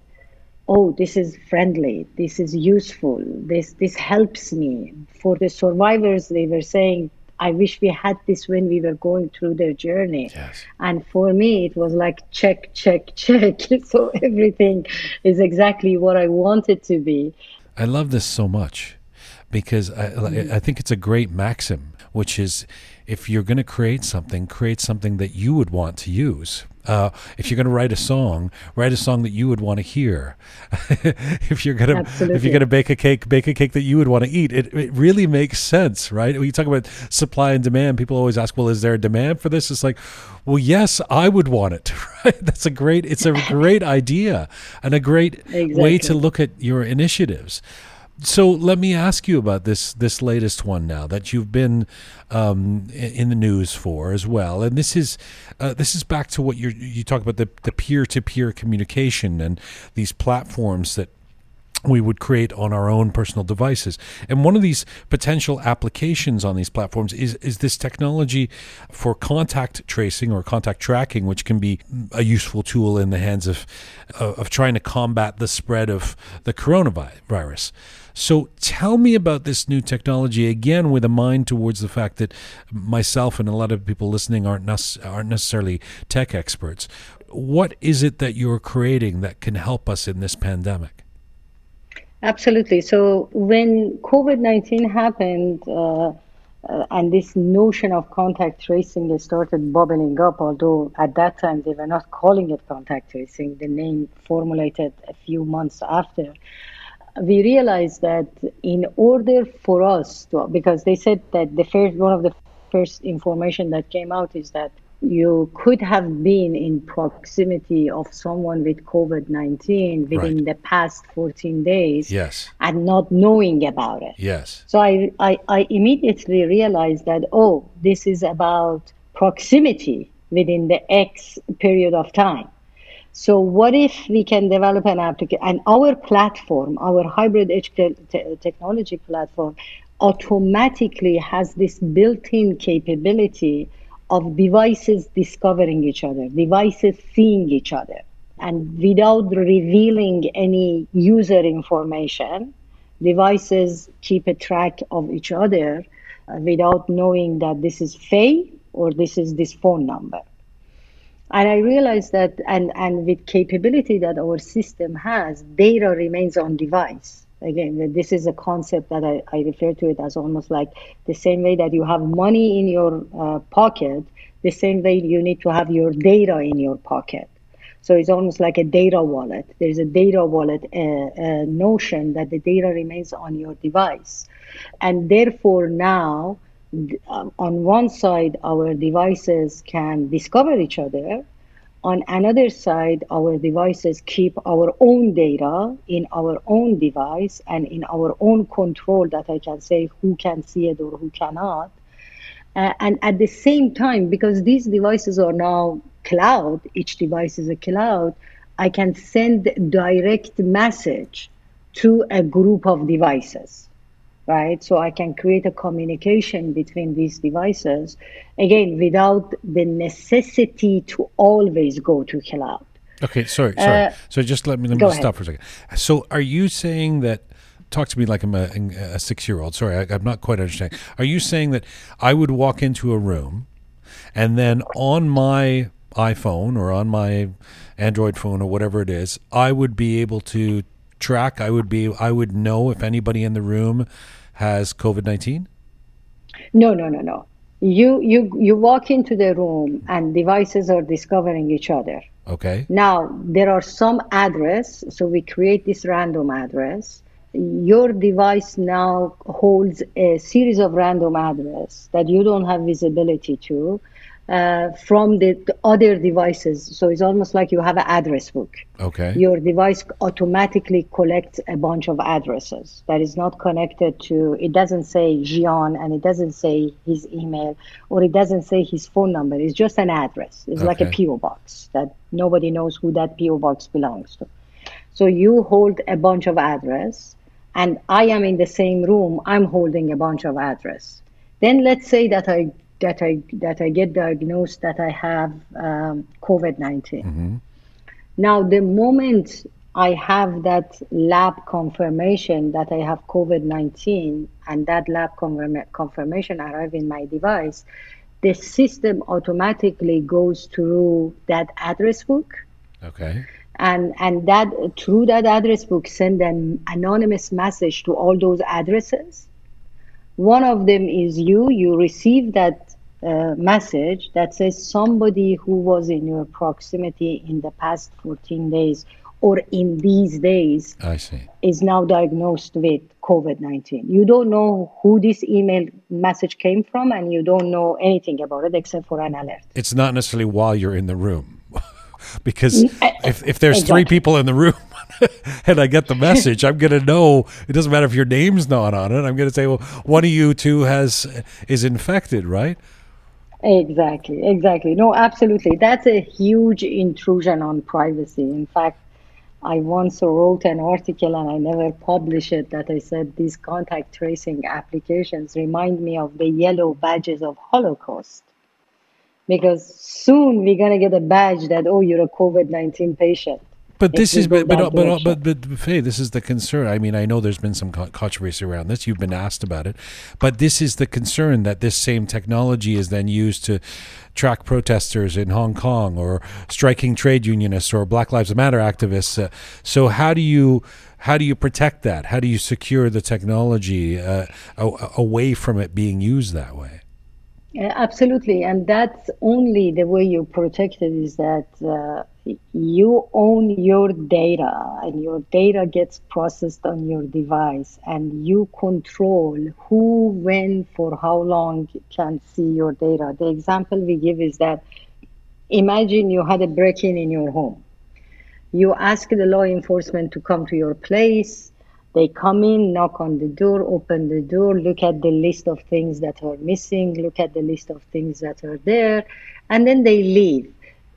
"Oh, this is friendly. This is useful. This this helps me." For the survivors, they were saying I wish we had this when we were going through their journey. Yes. And for me, it was like check, check, (laughs) check. so everything is exactly what I wanted to be. I love this so much because I, mm-hmm. I think it's a great maxim, which is if you're going to create something, create something that you would want to use. Uh, if you're going to write a song, write a song that you would want to hear. (laughs) if you're going to if you're going to bake a cake, bake a cake that you would want to eat. It, it really makes sense, right? When you talk about supply and demand, people always ask, "Well, is there a demand for this?" It's like, well, yes, I would want it. (laughs) Right? That's a great. It's a great (laughs) idea and a great exactly. way to look at your initiatives so let me ask you about this this latest one now that you've been um, in the news for as well, and this is uh, this is back to what you you talk about the the peer to peer communication and these platforms that we would create on our own personal devices. And one of these potential applications on these platforms is, is this technology for contact tracing or contact tracking, which can be a useful tool in the hands of, of trying to combat the spread of the coronavirus. So tell me about this new technology again, with a mind towards the fact that myself and a lot of people listening aren't aren't necessarily tech experts. What is it that you're creating that can help us in this pandemic? Absolutely. So when COVID nineteen happened. Uh, uh, and this notion of contact tracing started bubbling up, although at that time they were not calling it contact tracing, the name formulated a few months after we realized that in order for us to, because they said that the first one of the first information that came out is that you could have been in proximity of someone with COVID 19 within right. the past 14 days yes. and not knowing about it. Yes. So I, I, I immediately realized that, oh, this is about proximity within the X period of time. So what if we can develop an application and our platform, our hybrid edge te- te- technology platform, automatically has this built-in capability of devices discovering each other, devices seeing each other, and without revealing any user information, devices keep a track of each other uh, without knowing that this is Faye or this is this phone number. And I realized that, and, and with capability that our system has, data remains on device. Again, this is a concept that I, I refer to it as almost like the same way that you have money in your uh, pocket, the same way you need to have your data in your pocket. So it's almost like a data wallet. There's a data wallet uh, uh, notion that the data remains on your device. And therefore, now um, on one side, our devices can discover each other. On another side, our devices keep our own data in our own device and in our own control that I can say who can see it or who cannot. Uh, and at the same time, because these devices are now cloud, each device is a cloud, I can send direct message to a group of devices right? So I can create a communication between these devices, again, without the necessity to always go to cloud. Okay, sorry, sorry. Uh, so just let me let me stop ahead. for a second. So are you saying that? Talk to me like I'm a, a six-year-old. Sorry, I, I'm not quite understanding. Are you saying that I would walk into a room, and then on my iPhone or on my Android phone or whatever it is, I would be able to track, I would be I would know if anybody in the room has COVID nineteen? No, no, no, no. You you you walk into the room and devices are discovering each other. Okay. Now there are some address, so we create this random address. Your device now holds a series of random address that you don't have visibility to uh, from the, the, other devices. So it's almost like you have an address book. Okay. Your device automatically collects a bunch of addresses that is not connected to, it doesn't say Jian and it doesn't say his email or it doesn't say his phone number. It's just an address. It's okay. like a PO box that nobody knows who that PO box belongs to. So you hold a bunch of address and I am in the same room, I'm holding a bunch of address. Then let's say that I that I that I get diagnosed that I have um, COVID 19 mm-hmm. Now, the moment I have that lab confirmation that I have COVID 19 and that lab confirm- confirmation arrive in my device, the system automatically goes through that address book. Okay. And, and that through that address book send an anonymous message to all those addresses one of them is you you receive that uh, message that says somebody who was in your proximity in the past 14 days or in these days I see. is now diagnosed with COVID 19. You don't know who this email message came from, and you don't know anything about it except for an alert. It's not necessarily while you're in the room. (laughs) because if, if there's exactly. three people in the room (laughs) and I get the message, I'm going to know. It doesn't matter if your name's not on it. I'm going to say, well, one of you two has is infected, right? Exactly, exactly. No, absolutely. That's a huge intrusion on privacy. In fact, I once wrote an article and I never published it that I said these contact tracing applications remind me of the yellow badges of Holocaust. Because soon we're going to get a badge that, oh, you're a COVID 19 patient. But this is but but, but but but Faye, this is the concern. I mean, I know there's been some controversy around this. You've been asked about it, but this is the concern that this same technology is then used to track protesters in Hong Kong or striking trade unionists or Black Lives Matter activists. Uh, so how do you how do you protect that? How do you secure the technology uh, away from it being used that way? Absolutely, and that's only the way you protect it is that uh, you own your data and your data gets processed on your device and you control who when for how long can see your data. The example we give is that imagine you had a break-in in your home. You ask the law enforcement to come to your place they come in knock on the door open the door look at the list of things that are missing look at the list of things that are there and then they leave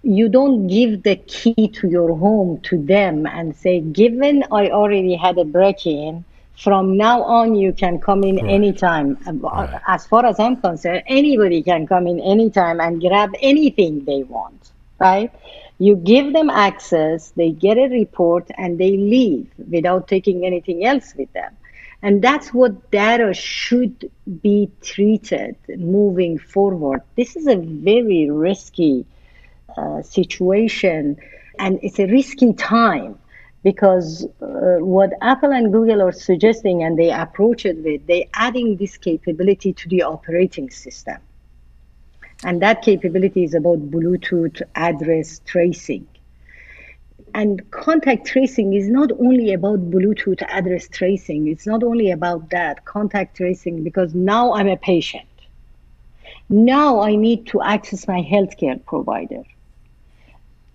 you don't give the key to your home to them and say, given I already had a break in, from now on you can come in right. anytime. Right. As far as I'm concerned, anybody can come in anytime and grab anything they want, right? You give them access, they get a report, and they leave without taking anything else with them. And that's what data should be treated moving forward. This is a very risky uh, situation, and it's a risky time because uh, what Apple and Google are suggesting, and they approach it with, they're adding this capability to the operating system, and that capability is about Bluetooth address tracing. And contact tracing is not only about Bluetooth address tracing. It's not only about that contact tracing because now I'm a patient Now I need to access my healthcare provider.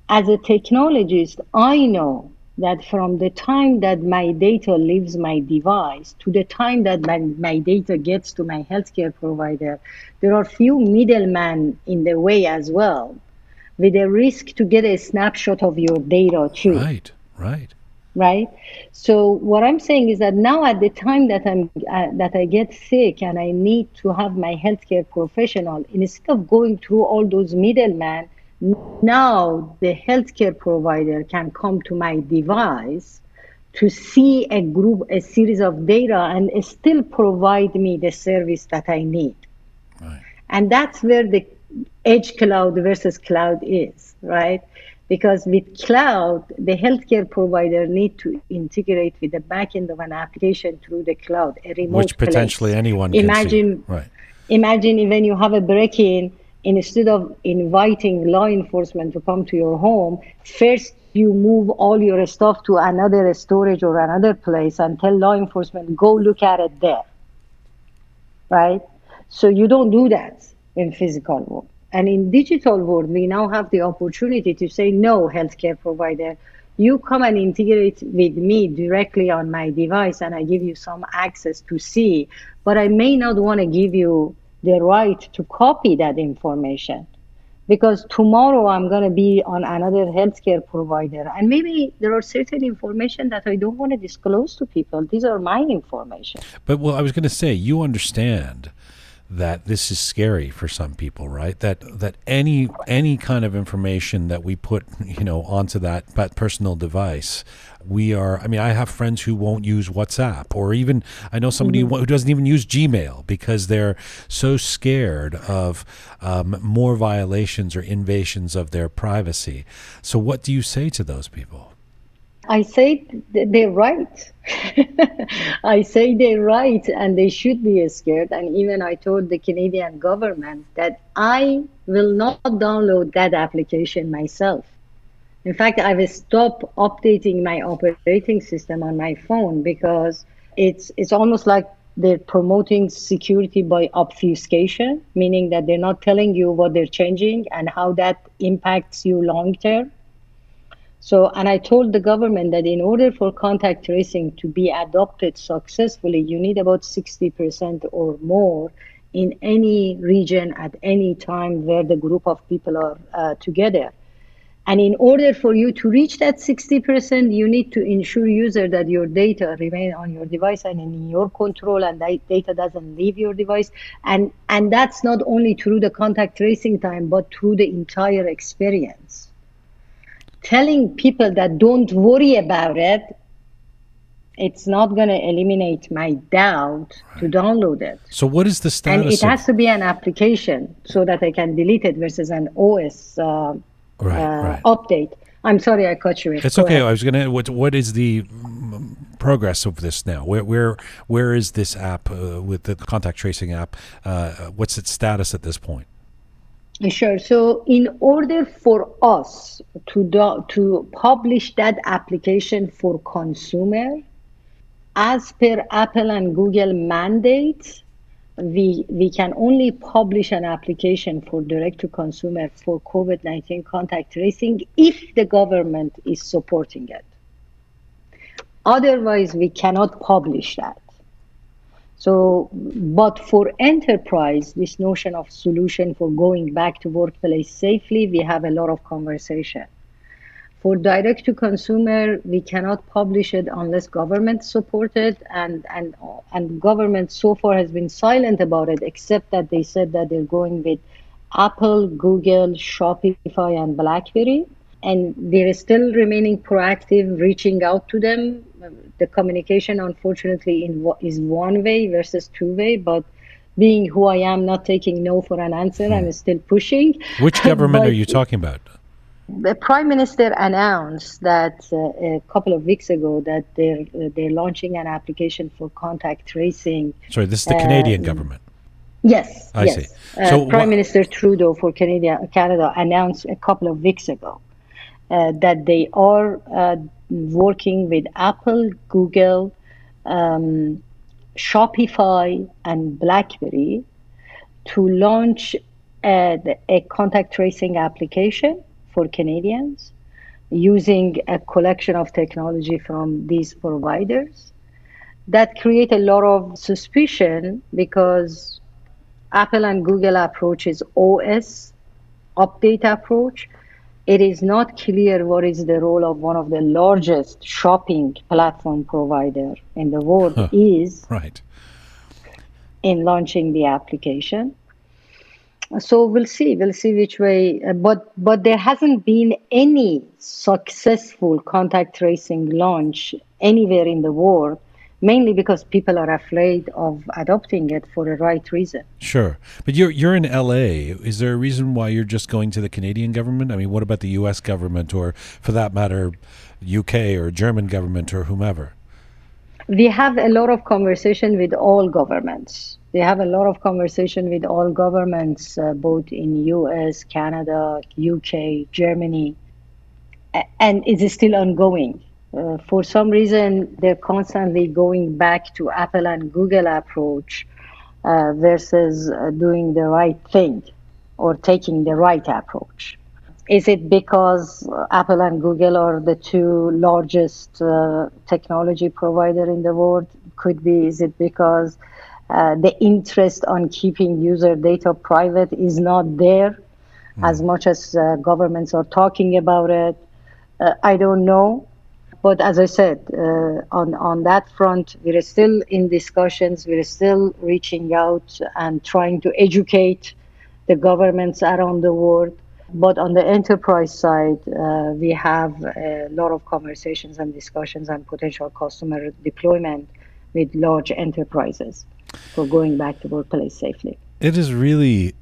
As a technologist, I know that from the time that my data leaves my device to the time that my, my data gets to my healthcare provider, there are few middlemen in the way as well, with a risk to get a snapshot of your data too. Right, right. Right. So what I'm saying is that now at the time that I'm uh, that I get sick and I need to have my healthcare professional, instead of going through all those middlemen, now the healthcare provider can come to my device to see a group, a series of data, and still provide me the service that I need. Right. And that's where the edge cloud versus cloud is, right? Because with cloud, the healthcare provider need to integrate with the backend of an application through the cloud, a remote which potentially place. anyone imagine, Right. Imagine when you have a break-in instead of inviting law enforcement to come to your home, first you move all your stuff to another storage or another place and tell law enforcement, go look at it there. Right? So you don't do that in physical world. And in digital world, we now have the opportunity to say, no, healthcare provider, you come and integrate with me directly on my device and I give you some access to see, but I may not want to give you the right to copy that information because tomorrow I'm going to be on another healthcare provider and maybe there are certain information that I don't want to disclose to people. These are my information. But well, I was going to say you understand that this is scary for some people, right? That that any any kind of information that we put, (laughs) you know, onto that, that personal device, we are. I mean, I have friends who won't use WhatsApp, or even I know somebody mm-hmm. who doesn't even use Gmail because they're so scared of um, more violations or invasions of their privacy. So, what do you say to those people? I say they're right. (laughs) I say they're right and they should be scared. And even I told the Canadian government that I will not download that application myself. In fact, I will stop updating my operating system on my phone because it's it's almost like they're promoting security by obfuscation, meaning that they're not telling you what they're changing and how that impacts you long term. So, and I told the government that in order for contact tracing to be adopted successfully, you need about 60% or more in any region at any time where the group of people are uh, together. And in order for you to reach that 60%, you need to ensure user that your data remain on your device and in your control and that data doesn't leave your device. And, and that's not only through the contact tracing time, but through the entire experience telling people that don't worry about it, it's not going to eliminate my doubt right. to download it. So, what is the status? And it has to be an application so that I can delete it versus an OS uh, right, uh, right. update. I'm sorry I cut you. It's Go okay. Ahead. I was going to. What What is the progress of this now? Where Where Where is this app uh, with the contact tracing app? Uh, what's its status at this point? Sure. So, in order for us to do, to publish that application for consumer, as per Apple and Google mandates, we we can only publish an application for direct to consumer for COVID nineteen contact tracing if the government is supporting it. Otherwise, we cannot publish that. So, but for enterprise, this notion of solution for going back to workplace safely, we have a lot of conversation. For direct to consumer, we cannot publish it unless government supported, and and and government so far has been silent about it, except that they said that they're going with Apple, Google, Shopify, and BlackBerry and we're still remaining proactive, reaching out to them. The communication, unfortunately, in is one way versus two way, but being who I am, not taking no for an answer, hmm. I'm still pushing. Which (laughs) government are you talking about? The prime minister announced that uh, a couple of weeks ago that they're uh, they're launching an application for contact tracing. Sorry, this is the Canadian um, government. Yes, I yes. see. So uh, Prime wh- Minister Trudeau for Canada, Canada announced a couple of weeks ago that they are uh, working with Apple, Google, um, Shopify, and BlackBerry to launch a, a contact tracing application for Canadians using a collection of technology from these providers that create a lot of suspicion because Apple and Google approach is OS update approach. It is not clear what is the role of one of the largest shopping platform provider in the world huh. is right in launching the application so we'll see we'll see which way uh, but but there hasn't been any successful contact tracing launch anywhere in the world mainly because people are afraid of adopting it for the right reason sure but you're you're in LA is there a reason why you're just going to the Canadian government i mean what about the US government or for that matter UK or German government or whomever we have a lot of conversation with all governments we have a lot of conversation with all governments, uh, both in U.S., Canada, U.K., Germany, and it is still ongoing. Uh, for some reason, they're constantly going back to Apple and Google approach uh, versus uh, doing the right thing or taking the right approach. Is it because Apple and Google are the two largest uh, technology provider in the world? Could be. Is it because uh, the interest on keeping user data private is not there mm. as much as uh, governments are talking about it. Uh, I don't know. But as I said, uh, on, on that front, we're still in discussions. We're still reaching out and trying to educate the governments around the world. But on the enterprise side, uh, we have a lot of conversations and discussions and potential customer deployment with large enterprises for going back to workplace safely. It is really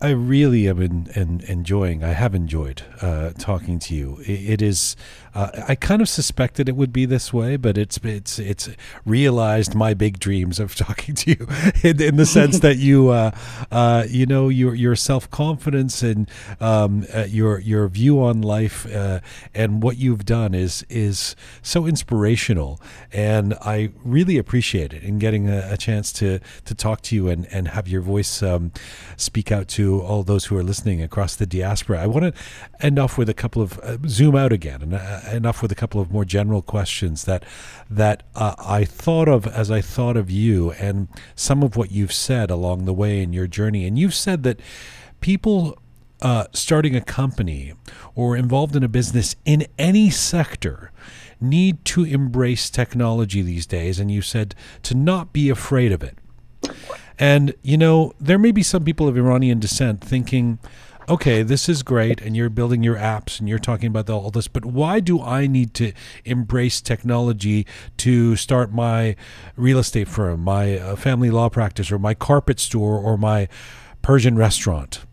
I really am in, in, enjoying. I have enjoyed uh, talking to you. it, it is. Uh, I kind of suspected it would be this way, but it's it's it's realized my big dreams of (laughs) talking to you in, in the sense (laughs) that you uh, uh you know your your self confidence and um, uh, your your view on life uh, and what you've done is is so inspirational, and I really appreciate it in getting a, a chance to to talk to you and and have your voice um, speak out to all those who are listening across the diaspora. I want to end off with a couple of uh, zoom out again and uh, end with a couple of more general questions that that uh, I thought of as I thought of you and some of what you've said along the way in your journey. And you've said that people uh, starting a company or involved in a business in any sector need to embrace technology these days. And you said to not be afraid of it. And, you know, there may be some people of Iranian descent thinking, okay, this is great, and you're building your apps and you're talking about all this, but why do I need to embrace technology to start my real estate firm, my uh, family law practice, or my carpet store, or my Persian restaurant?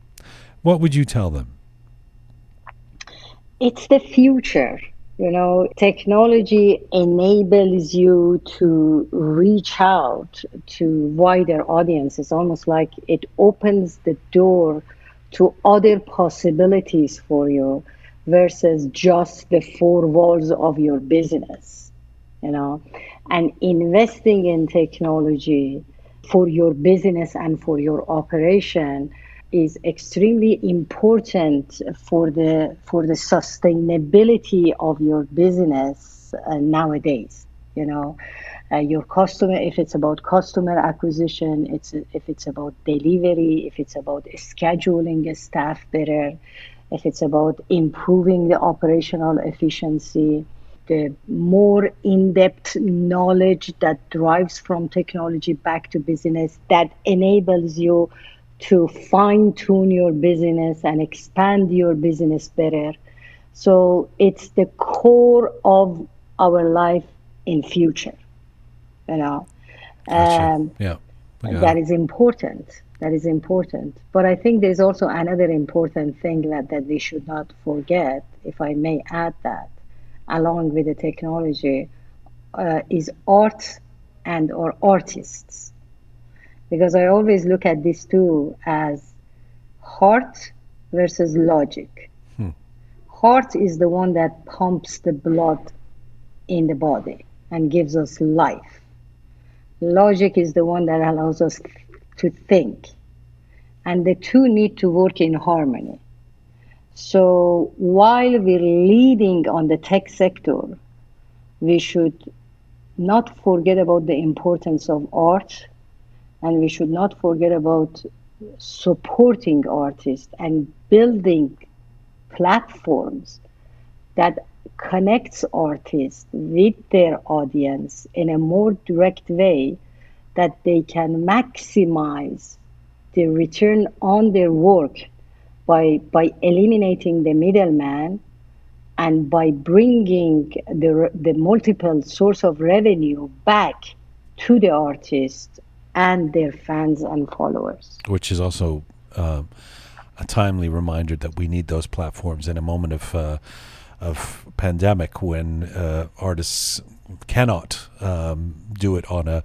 What would you tell them? It's the future. You know, technology enables you to reach out to wider audiences, almost like it opens the door to other possibilities for you versus just the four walls of your business, you know. And investing in technology for your business and for your operation is extremely important for the for the sustainability of your business uh, nowadays you know uh, your customer if it's about customer acquisition it's if it's about delivery if it's about scheduling staff better if it's about improving the operational efficiency the more in-depth knowledge that drives from technology back to business that enables you to fine tune your business and expand your business better. So it's the core of our life in future, you know. Gotcha. Um, yeah. That is important. That is important. But I think there's also another important thing that, that we should not forget, if I may add that, along with the technology, uh, is art and or artists because I always look at these two as heart versus logic. Hmm. Heart is the one that pumps the blood in the body and gives us life. Logic is the one that allows us to think. and the two need to work in harmony. So while we're leading on the tech sector, we should not forget about the importance of art and we should not forget about supporting artists and building platforms that connects artists with their audience in a more direct way that they can maximize the return on their work by by eliminating the middleman and by bringing the the multiple source of revenue back to the artist and their fans and followers. Which is also uh, a timely reminder that we need those platforms in a moment of uh, of pandemic when uh, artists cannot um, do it on a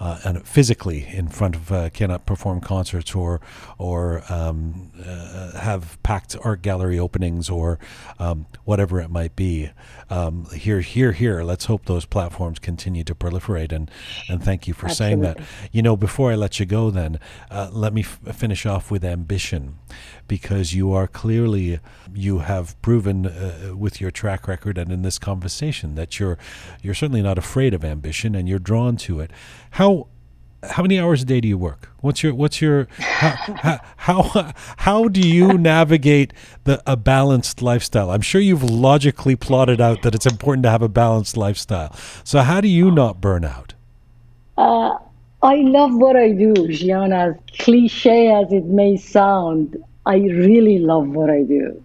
uh, and physically in front of uh, cannot perform concerts or or um, uh, have packed art gallery openings or um, whatever it might be. Um, here, here, here. Let's hope those platforms continue to proliferate. And and thank you for Absolutely. saying that. You know, before I let you go, then uh, let me f- finish off with ambition, because you are clearly you have proven uh, with your track record and in this conversation that you're you're certainly not afraid of ambition and you're drawn to it. How how many hours a day do you work? What's your what's your how how, how do you navigate the a balanced lifestyle? I'm sure you've logically plotted out that it's important to have a balanced lifestyle. So how do you not burn out? Uh, I love what I do, Jian. As cliche as it may sound, I really love what I do.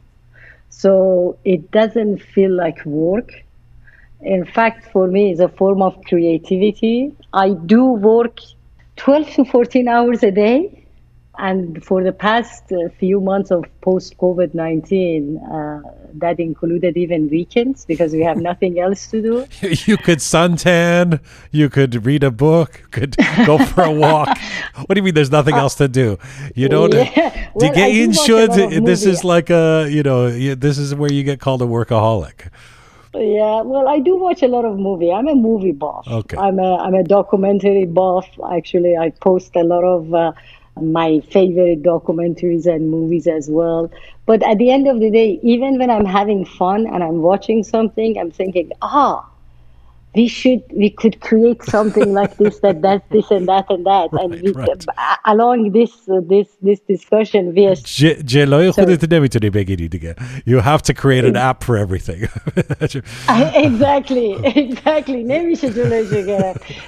So it doesn't feel like work in fact, for me, it's a form of creativity. I do work 12 to 14 hours a day. And for the past uh, few months of post COVID 19, uh, that included even weekends because we have (laughs) nothing else to do. (laughs) You could suntan, you could read a book, could (laughs) go for a walk. what do you mean there's nothing else to do? You don't. Yeah. Well, you get in should. This is like a, you know, this is where you get called a workaholic. Yeah, well, I do watch a lot of movie. I'm a movie buff. Okay. I'm a I'm a documentary buff. Actually, I post a lot of uh, my favorite documentaries and movies as well. But at the end of the day, even when I'm having fun and I'm watching something, I'm thinking, ah, we should we could create something like this that does this and that and that. (laughs) Right, and we, right. uh, along this uh, this this discussion we are you have to create an app for everything. (laughs) Exactly (laughs) exactly.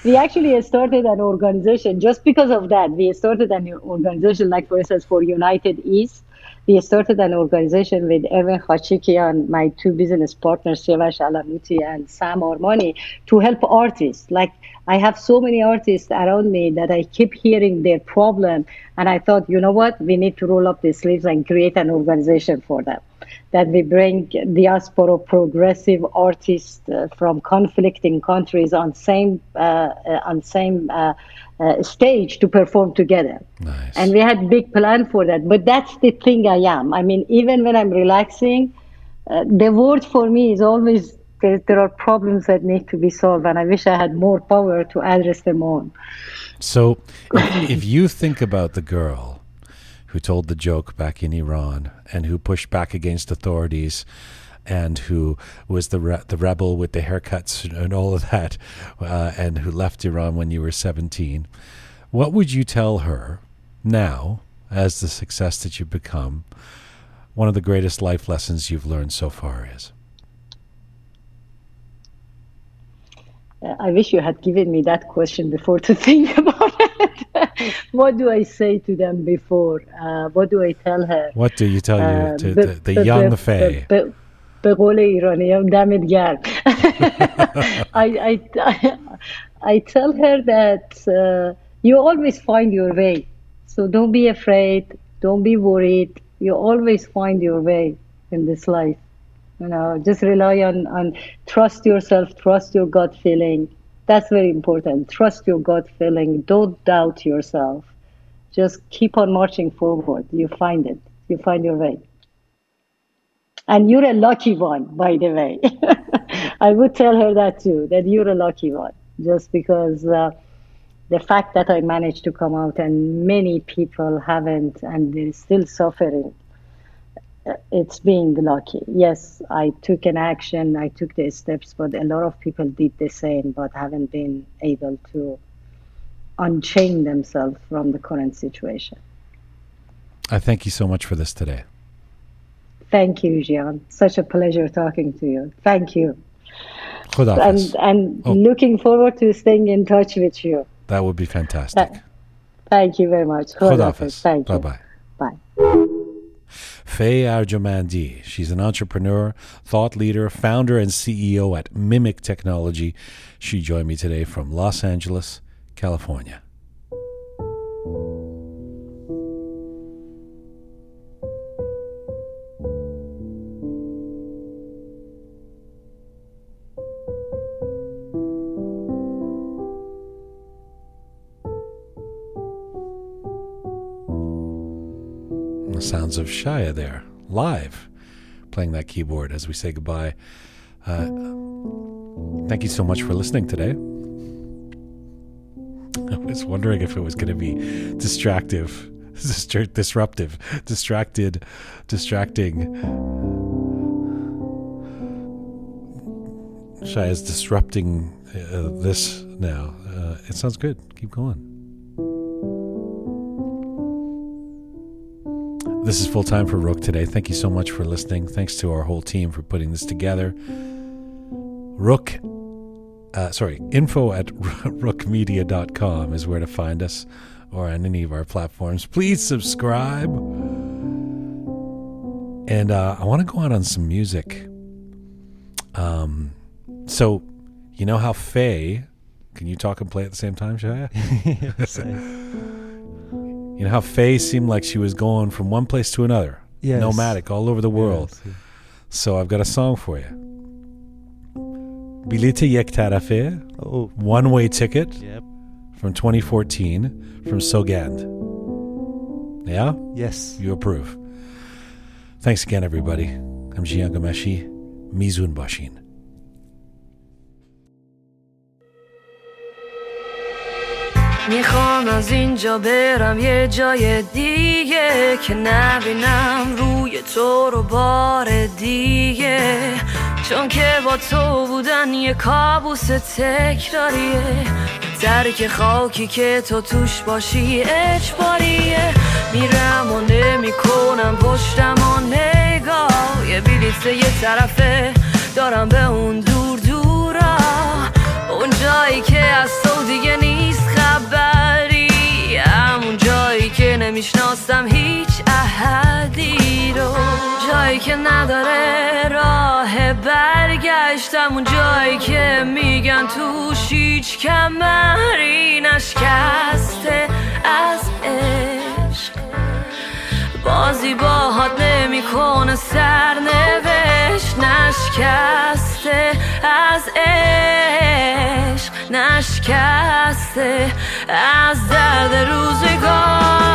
We actually started an organization. Just because of that we started an organization like for instance for united east we started an organization with Erwin Khachikian, my two business partners, Siavash Alamouti and Sam Armani, to help artists. Like I have so many artists around me that I keep hearing their problem. And I thought, you know what? We need to roll up the sleeves and create an organization for them. That we bring diaspora progressive artists uh, from conflicting countries on same uh, uh, on same uh, uh, stage to perform together. Nice. And we had big plan for that. But that's the thing I am. I mean, even when I'm relaxing, uh, the word for me is always there, there are problems that need to be solved, and I wish I had more power to address them all. So, if, you think about the girl who told the joke back in Iran and who pushed back against authorities and who was the re- the rebel with the haircuts and all of that, uh, and who left Iran when you were 17. What would you tell her now, as the success that you've become? One of the greatest life lessons you've learned so far is. I wish you had given me that question before to think (laughs) about it. what do I say to them before? Uh, what do I tell her? What do you tell uh, you to the, the, the young Faye? به قول ایرانی دمت گرم I, I, I, tell her that uh, you always find your way so don't be afraid don't be worried you always find your way in this life you know just rely on, on trust yourself trust your gut feeling. That's very important. Trust your gut feeling. Don't doubt yourself. Just keep on marching forward. You find it. You find your way. And you're a lucky one, by the way. (laughs) I would tell her that too, that you're a lucky one, just because uh, the fact that I managed to come out and many people haven't and they're still suffering, it's being lucky. Yes, I took an action, I took the steps, but a lot of people did the same but haven't been able to unchain themselves from the current situation. I thank you so much for this today. Thank you, Jian. Such a pleasure talking to you. Thank you. And, and Oh. looking forward to staying in touch with you. That would be fantastic. Thank you very much. Khudafis. Thank Bye you. bye. Bye. Faye Arjomandi. She's an entrepreneur, thought leader, founder, and CEO at mimik Technology. She joined me today from Los Angeles, California. Sounds of Shaya there, live, playing that keyboard as we say goodbye. Uh, thank you so much for listening today. I was wondering if it was going to be distractive, (laughs) distra- disruptive, distracted, distracting. Shia is disrupting uh, this now. Uh, it sounds good. Keep going. This is full time for Roqe today. Thank you so much for listening. Thanks to our whole team for putting this together. Roqe, uh, sorry, info at (laughs) roqemedia.com is where to find us or on any of our platforms. Please subscribe. And uh, I want to go out on some music. Um, so, you know how Faye, can you talk and play at the same time, Shaya? (laughs) yes, (laughs) You know how Faye seemed like she was going from one place to another, Yes. nomadic all over the world. yes, yeah. So I've got a song for you. Bilit yek tarafe, Oh, one way ticket yep. from 2014 from Sogand. Yeah? Yes. You approve. Thanks again, everybody. I'm Jian Ghomeshi, Mizun Bashin. می‌خوام از اینجا برم یه جای دیگه که نبینم روی تو رو بار دیگه. چون که با تو بودن یه کابوس تکراریه. درک خاکی که تو توش باشی اجباریه. میرم و نمی‌کنم پشتم و نگاه. یه بلیت یه طرفه دارم به اون دور دورا. اون جایی که از تو دیگه نمی‌شناسم هیچ احدی رو. جایی که نداره راه برگشتم. اون جایی که میگن توش هیچ کمری نشکسته. از عشق. بازی باهات نمی‌کنه سرنوشت نشکسته از عشق نشکسته از درد روزگار.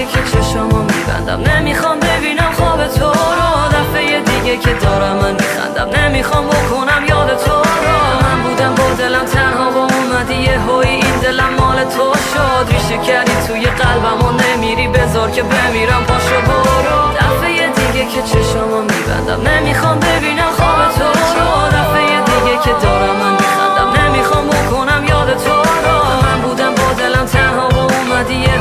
دیگه که چشمو میبندم. نمی‌خوام ببینم خواب تو رو. دفعه دیگه که دارم من میخندم. نمی‌خوام بکنم یاد تو رو. من بودم با دلم تنها با اومدی یه هوی این دلم مال تو شد. ریشه کردی توی قلبم و نمیری. بذار که بمیرم. پاشو برو. دفعه دیگه که چشمو میبندم. نمی‌خوام ببینم خواب تو رو. دفعه دیگه که دارم من میخندم. نمی‌خوام بکنم یاد تو رو. من بودم با دلم تنها و اومدی یه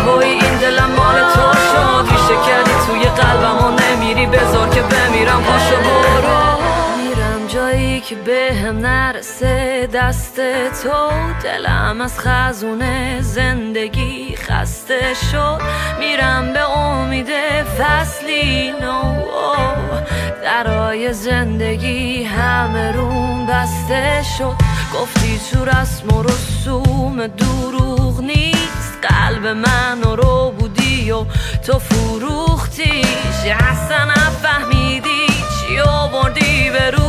توی قلبم و نمیری بذار که بمیرم پاشو برو. میرم جایی که به هم نرسه دست تو دلم از خزونه زندگی خسته شد. میرم به امید فصلی نو. درای زندگی همه روم بسته شد. گفتی تو رسم و رسوم دروغ نیست. قلب من رو بودی و تو فروختیش اصلا نفهمیدی؟ چی آوردی به روزم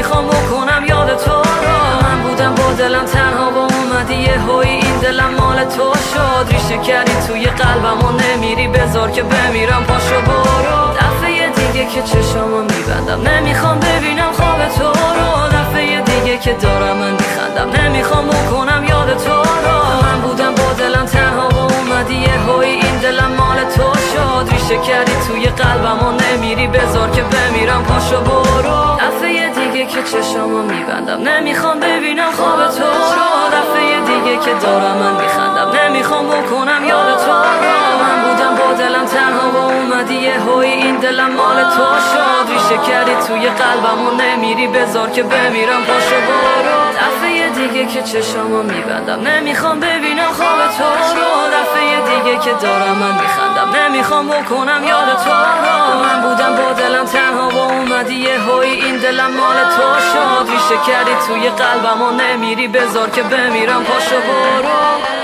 نمی‌خوام بکنم یاد تو رو. من بودم با دلم تنها و اومدی یه هایی این دلم مال تو شد. ریشه کردی توی قلبم و نمیری. بذار که بمیرم پاشو برو. دفعه دیگه که چشامو میبندم. نمی‌خوام ببینم خواب تو رو. دفعه دیگه که دارم من میخندم. نمی‌خوام بکنم یاد تو رو. من بودم با دلم تنها و اومدی یه هایی این دلم مال تو شد ریشه کردی توی قلبم و نمیری. بذار که بمیرم پاشو برو. دفعه دیگه که چشامو میبندم. نمی‌خوام ببینم خواب تو رو. دفعه دیگه که دارم من میخندم. نمی‌خوام بکنم یاد تو رو. من بودم با دلم تنها و اومدی یه هایی این دلم مال تو شد. ریشه کردی توی قلبم و نمیری. بذار که بمیرم پاشو برو. دفعه دیگه که چشامو میبندم. نمی‌خوام ببینم خواب تو رو. دفعه دیگه که دارم من میخندم. نمی‌خوام بکنم یاد تو. رو من بودم با دلم تنها و اومدی یه هایی این دلم مال تو شد. ریشه کردی توی قلبم و نمیری. بذار که بمیرم پاشو برو.